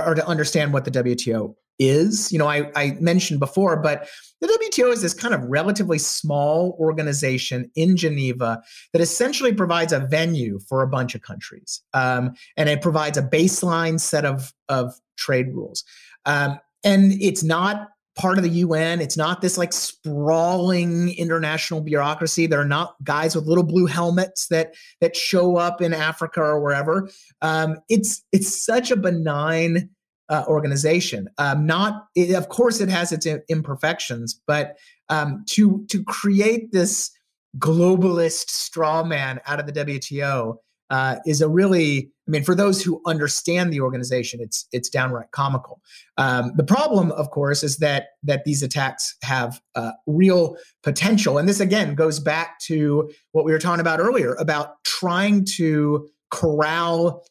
or, to understand what the WTO is. You know, I, I mentioned before, but the WTO is this kind of relatively small organization in Geneva that essentially provides a venue for a bunch of countries. Um, and it provides a baseline set of, of trade rules. Um, and it's not part of the UN. It's not this like sprawling international bureaucracy. There are not guys with little blue helmets that that show up in Africa or wherever. Um, it's it's such a benign uh, organization. Um, not, it, of course, it has its imperfections, but um, to to create this globalist straw man out of the WTO uh, is a really, I mean, for those who understand the organization, it's it's downright comical. Um, the problem, of course, is that that these attacks have uh, real potential, and this again goes back to what we were talking about earlier about trying to corral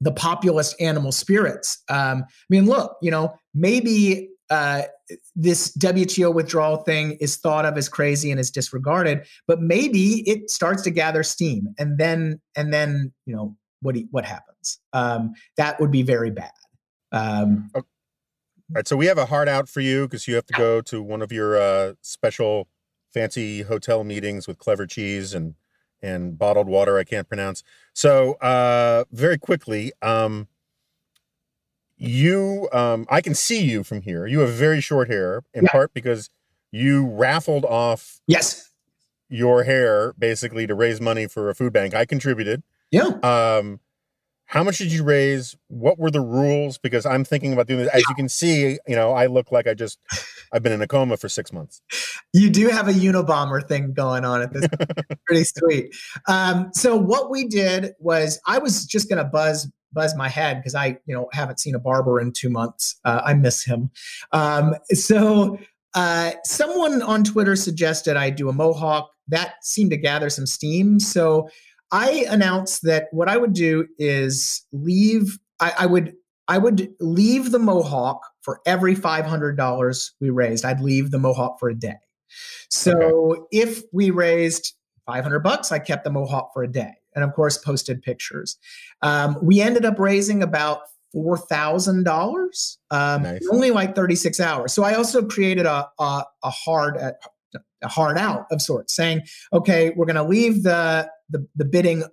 the populist animal spirits. Um, I mean, look, you know, maybe uh, this WTO withdrawal thing is thought of as crazy and is disregarded, but maybe it starts to gather steam, and then and then you know what what happens? Um, that would be very bad. Um. All right, so we have a hard out for you because you have to go to one of your uh, special fancy hotel meetings with clever cheese and and bottled water I can't pronounce. So uh, very quickly, um, you um, I can see you from here. You have very short hair, in yeah. part because you raffled off yes your hair basically to raise money for a food bank. I contributed. Yeah. Um, how much did you raise? What were the rules? Because I'm thinking about doing this. As you can see, you know, I look like I just I've been in a coma for six months. You do have a Unabomber thing going on at this. Pretty sweet. Um, so what we did was I was just going to buzz buzz my head because I you know haven't seen a barber in two months. Uh, I miss him. Um, so uh, someone on Twitter suggested I do a mohawk. That seemed to gather some steam. So I announced that what I would do is leave. I, I would I would leave the Mohawk for every five hundred dollars we raised. I'd leave the Mohawk for a day. So okay. if we raised five hundred bucks, I kept the Mohawk for a day, and of course posted pictures. Um, we ended up raising about four thousand um, dollars, only like thirty six hours. So I also created a a, a hard a hard out of sorts, saying, okay, we're going to leave the, the, the bidding,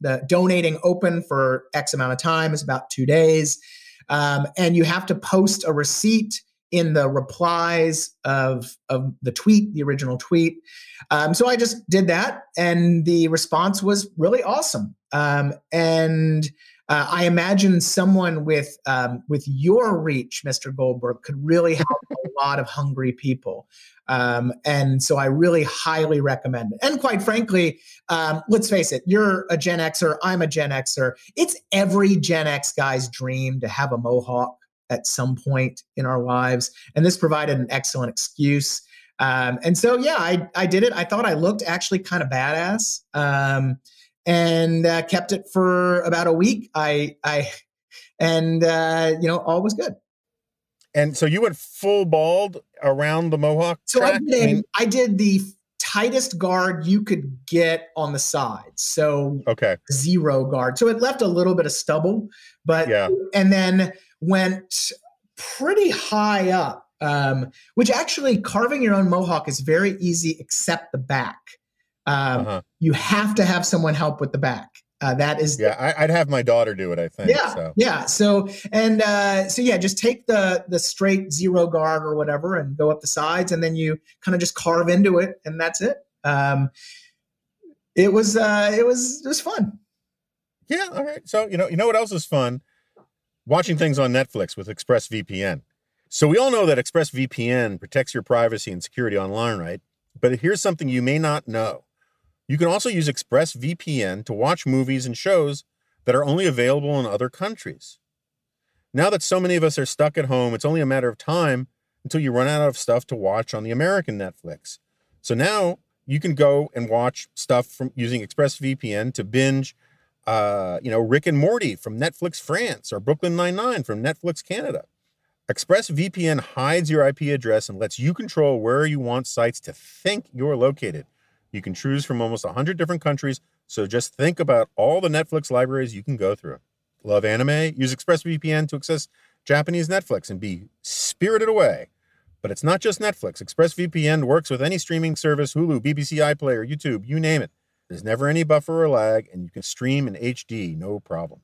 the donating open for X amount of time is about two days, um, and you have to post a receipt in the replies of of the tweet, the original tweet. Um, so I just did that, and the response was really awesome. Um, and uh, I imagine someone with um, with your reach, Mr. Goldberg, could really help a lot of hungry people. Um, and so I really highly recommend it. And quite frankly, um, let's face it, you're a Gen Xer, I'm a Gen Xer. It's every Gen X guy's dream to have a mohawk at some point in our lives. And this provided an excellent excuse. Um, and so, yeah, I, I did it. I thought I looked actually kind of badass. Um, and uh, kept it for about a week. I, I, and uh, you know, all was good. And so you went full bald around the mohawk. So I did, I, mean, I did the tightest guard you could get on the sides. So okay, zero guard. So it left a little bit of stubble, but yeah, and then went pretty high up. Um, which actually carving your own mohawk is very easy, except the back. Um, uh-huh. You have to have someone help with the back. Uh, that is yeah. I, would have my daughter do it. I think. Yeah, so. yeah. So and uh, so yeah, just take the the straight zero guard or whatever, and go up the sides, and then you kind of just carve into it, and that's it. Um, it was uh, it was it was fun. Yeah. All right. So you know you know what else is fun? Watching things on Netflix with ExpressVPN. So we all know that ExpressVPN protects your privacy and security online, right? But here's something you may not know. You can also use ExpressVPN to watch movies and shows that are only available in other countries. Now that so many of us are stuck at home, it's only a matter of time until you run out of stuff to watch on the American Netflix. So now you can go and watch stuff from using ExpressVPN to binge, uh, you know, Rick and Morty from Netflix France or Brooklyn Nine Nine from Netflix Canada. ExpressVPN hides your IP address and lets you control where you want sites to think you're located. You can choose from almost 100 different countries, so just think about all the Netflix libraries you can go through. Love anime? Use ExpressVPN to access Japanese Netflix and be spirited away. But it's not just Netflix. ExpressVPN works with any streaming service Hulu, BBC iPlayer, YouTube, you name it. There's never any buffer or lag, and you can stream in HD, no problem.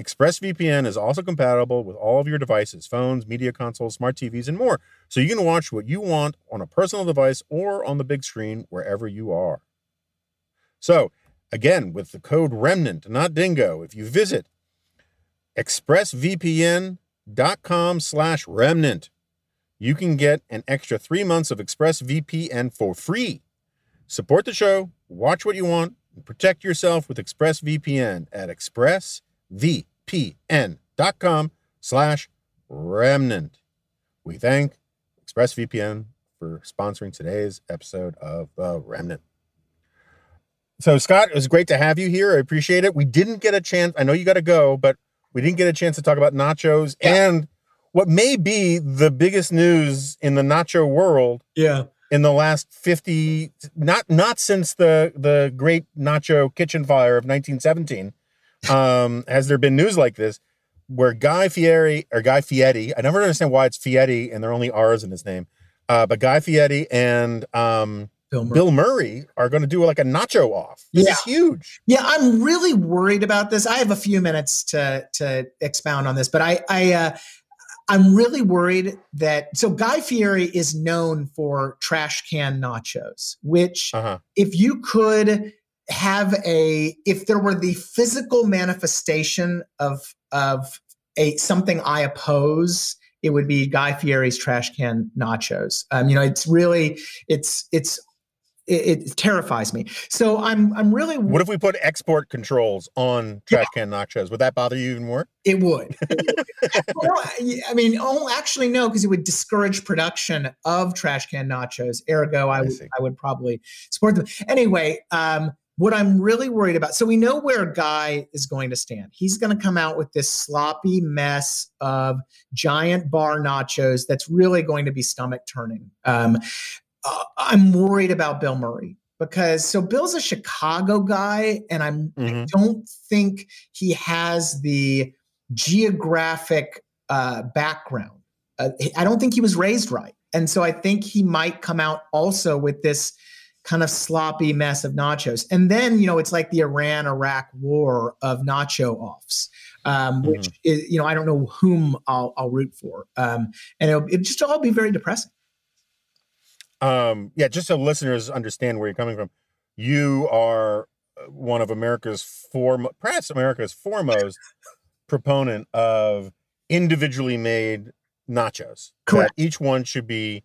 ExpressVPN is also compatible with all of your devices, phones, media consoles, smart TVs, and more, so you can watch what you want on a personal device or on the big screen wherever you are. So, again, with the code REMNANT, not DINGO, if you visit expressvpn.com slash remnant, you can get an extra three months of ExpressVPN for free. Support the show, watch what you want, and protect yourself with ExpressVPN at expressvpn.com slash remnant. We thank ExpressVPN for sponsoring today's episode of The Remnant. So, Scott, it was great to have you here. I appreciate it. We didn't get a chance. I know you got to go, but we didn't get a chance to talk about nachos Yeah. and what may be the biggest news in the nacho world Yeah. In the last 50 not not since the the great nacho kitchen fire of 1917 um has there been news like this where Guy Fieri or Guy Fieri I never understand why it's Fieri and there are only R's in his name uh but Guy Fieri and um Bill Murray. Bill Murray are going to do like a nacho off this Yeah. is huge Yeah, I'm really worried about this. I have a few minutes to to expound on this, but I I uh, I'm really worried that so Guy Fieri is known for trash can nachos, which uh-huh if you could have a if there were the physical manifestation of of a something I oppose, it would be Guy Fieri's trash can nachos. Um, you know, it's really it's it's it, it terrifies me. So I'm I'm really what if we put export controls on trash can nachos would that bother you even more It would. Well, I mean, oh, actually, no, because it would discourage production of trash can nachos. Ergo, I I would, see. I would probably support them. Anyway, um, what I'm really worried about. So we know where Guy is going to stand. He's going to come out with this sloppy mess of giant bar nachos that's really going to be stomach turning. Um, uh, I'm worried about Bill Murray because so Bill's a Chicago guy, and I'm Mhm. don't think he has the geographic uh, background. Uh, I don't think he was raised right. And so I think he might come out also with this kind of sloppy mess of nachos. And then, you know, it's like the Iran Iraq war of nacho offs, um, which is, you know, I don't know whom I'll, I'll root for. Um, and it'll, it just all be very depressing. Um, yeah, just so listeners understand where you're coming from, you are uh, one of America's form, perhaps America's foremost proponent of individually made nachos. Correct. Each one should be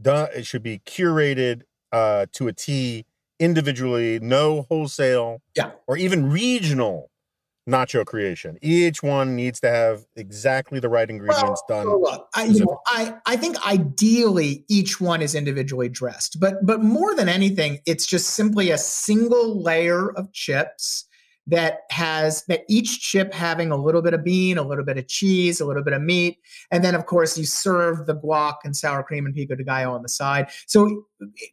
done. It should be curated uh, to a T individually, no wholesale, Yeah. or even regional nacho creation. Each one needs to have exactly the right ingredients done. So look, I, you know, I, I think ideally each one is individually dressed, but but more than anything, it's just simply a single layer of chips that has that each chip having a little bit of bean, a little bit of cheese, a little bit of meat, and then of course you serve the guac and sour cream and pico de gallo on the side. So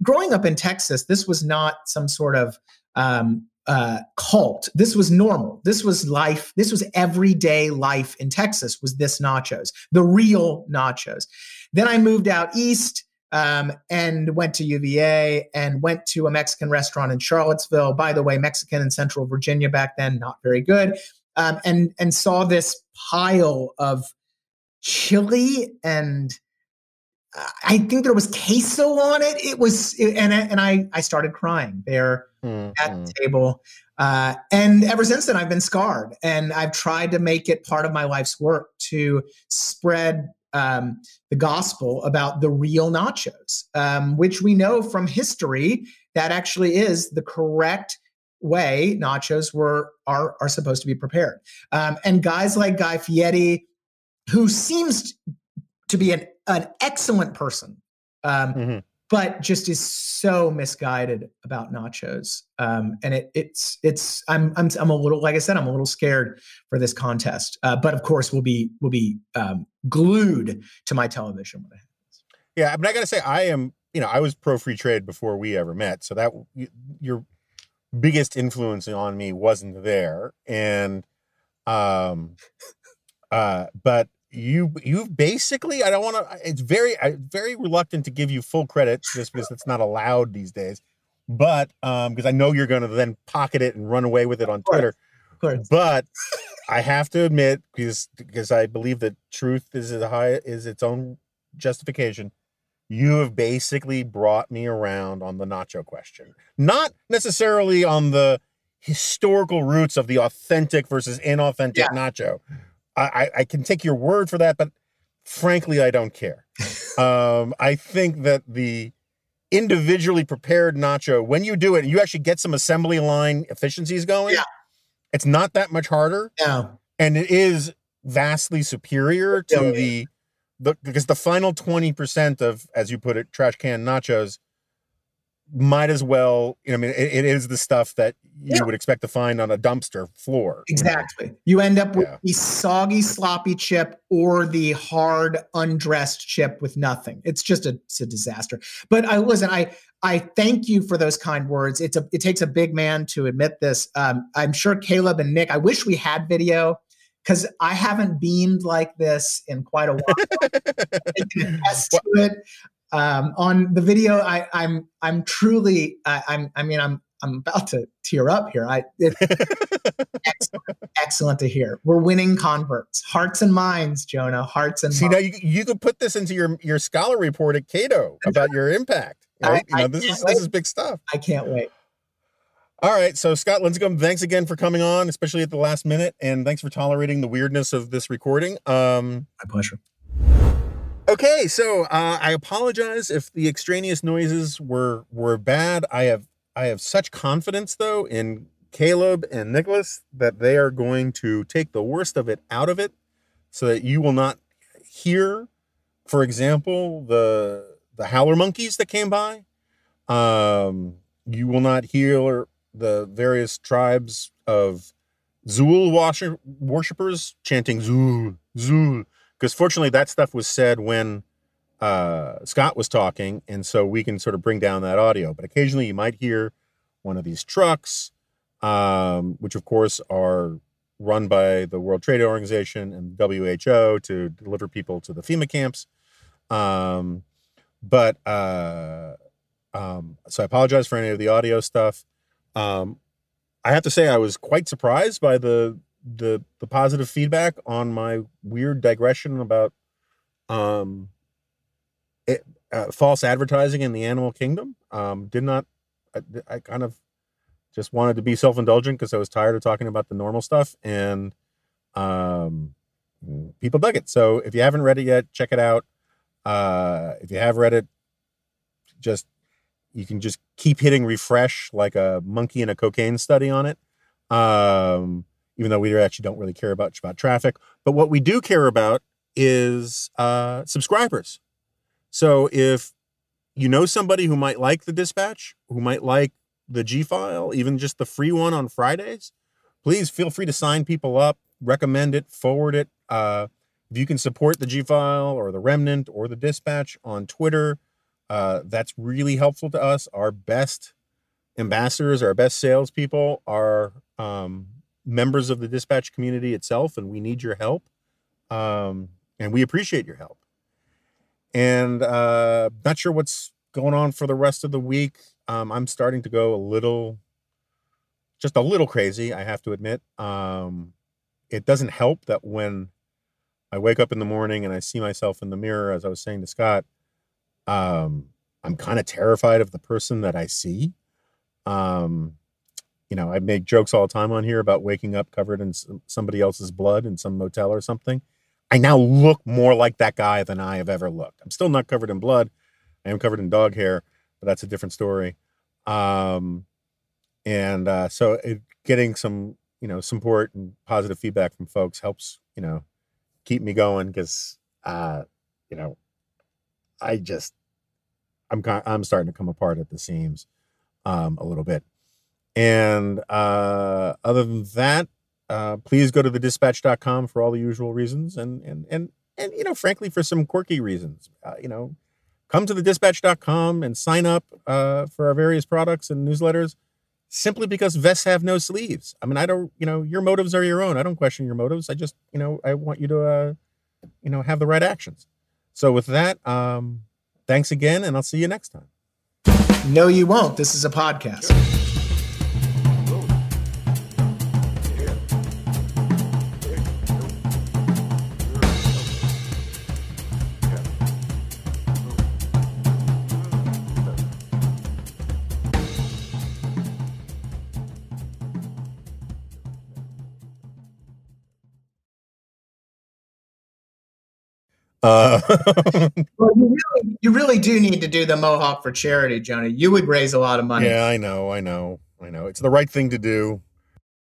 growing up in Texas, this was not some sort of um, uh, cult. This was normal. This was life. This was everyday life in Texas. Was this nachos, the real nachos? Then I moved out east um, and went to UVA and went to a Mexican restaurant in Charlottesville. By the way, Mexican in Central Virginia back then, not very good. Um, and and saw this pile of chili and uh, I think there was queso on it. It was, and and I I started crying there Mm, at mm. the table. Uh, and ever since then, I've been scarred, and I've tried to make it part of my life's work to spread um, the gospel about the real nachos, um, which we know from history that actually is the correct way nachos were are are supposed to be prepared. Um, and guys like Guy Fieri, who seems to be an an excellent person. Um, Mhm. But just is so misguided about nachos. Um, and it, it's it's I'm I'm I'm a little like I said I'm a little scared for this contest. Uh, but of course we'll be we'll be um, glued to my television when it happens. Yeah, but I got to say I am you know I was pro free trade before we ever met, so that your biggest influence on me wasn't there, and um, uh, but you you've basically I don't want to it's very I very reluctant to give you full credit just because it's not allowed these days. But um because I know you're going to then pocket it and run away with it on Twitter. Of course. But I have to admit because because I believe that truth is a high is its own justification. You have basically brought me around on the nacho question. Not necessarily on the historical roots of the authentic versus inauthentic yeah. nacho I, I can take your word for that, but frankly, I don't care. um, I think that the individually prepared nacho, when you do it, you actually get some assembly line efficiencies going. Yeah. It's not that much harder. Yeah. And it is vastly superior to yeah. the the because the final 20% of, as you put it, trash can nachos might as well you know, i mean it, it is the stuff that you yeah. would expect to find on a dumpster floor exactly. You end up with yeah. the soggy sloppy chip or the hard undressed chip with nothing. It's just a, it's a disaster. But i listen i i thank you for those kind words. It's a it takes a big man to admit this. Um, i'm sure caleb and nick i wish we had video because I haven't beamed like this in quite a while. Attest to it. Um, on the video I, I'm I'm truly I, I'm I mean I'm I'm about to tear up here. I excellent, excellent to hear. We're winning converts, hearts and minds, Jonah. Hearts and see minds. now you you could put this into your your scholar report at Cato about your impact. Right? I, you know, this is wait. this is big stuff. I can't wait. All right, so Scott Lincicome, thanks again for coming on, especially at the last minute, and thanks for tolerating the weirdness of this recording. Um, My pleasure. Okay, so uh, I apologize if the extraneous noises were were bad. I have I have such confidence though in Caleb and Nicholas that they are going to take the worst of it out of it, so that you will not hear, for example, the the howler monkeys that came by. Um, you will not hear the various tribes of washer, worshippers chanting Zool Zool because fortunately that stuff was said when uh, Scott was talking, and so we can sort of bring down that audio. But occasionally you might hear one of these trucks, um, which of course are run by the World Trade Organization and WHO to deliver people to the FEMA camps. Um, but uh, um, so I apologize for any of the audio stuff. Um, I have to say I was quite surprised by the the the positive feedback on my weird digression about um it, uh, false advertising in the animal kingdom um did not I, I kind of just wanted to be self-indulgent because i was tired of talking about the normal stuff and um people dug it so if you haven't read it yet check it out uh if you have read it just you can just keep hitting refresh like a monkey in a cocaine study on it um even though we actually don't really care about, about traffic. But what we do care about is uh, subscribers. So if you know somebody who might like the dispatch, who might like the G file, even just the free one on Fridays, please feel free to sign people up, recommend it, forward it. Uh, if you can support the G file or the remnant or the dispatch on Twitter, uh, that's really helpful to us. Our best ambassadors, our best salespeople are um, members of the dispatch community itself, and we need your help. Um, and we appreciate your help. And uh, not sure what's going on for the rest of the week. Um, I'm starting to go a little, just a little crazy, I have to admit. Um, it doesn't help that when I wake up in the morning and I see myself in the mirror, as I was saying to Scott, um, I'm kind of terrified of the person that I see. Um, you know, I make jokes all the time on here about waking up covered in somebody else's blood in some motel or something. I now look more like that guy than I have ever looked. I'm still not covered in blood. I am covered in dog hair, but that's a different story. Um, and uh, so it, getting some, you know, support and positive feedback from folks helps, you know, keep me going because, uh, you know, I just, I'm I'm starting to come apart at the seams um, a little bit. And uh, other than that, uh, please go to the dispatch.com for all the usual reasons and and and and you know frankly for some quirky reasons. Uh, you know come to the dispatch.com and sign up uh, for our various products and newsletters simply because vests have no sleeves. I mean i don't you know your motives are your own. I don't question your motives. I just you know i want you to uh, you know have the right actions. So with that um thanks again and i'll see you next time. No you won't. This is a podcast Uh, well, you really, you really do need to do the Mohawk for charity, Johnny. You would raise a lot of money. Yeah, I know, I know, I know. It's the right thing to do.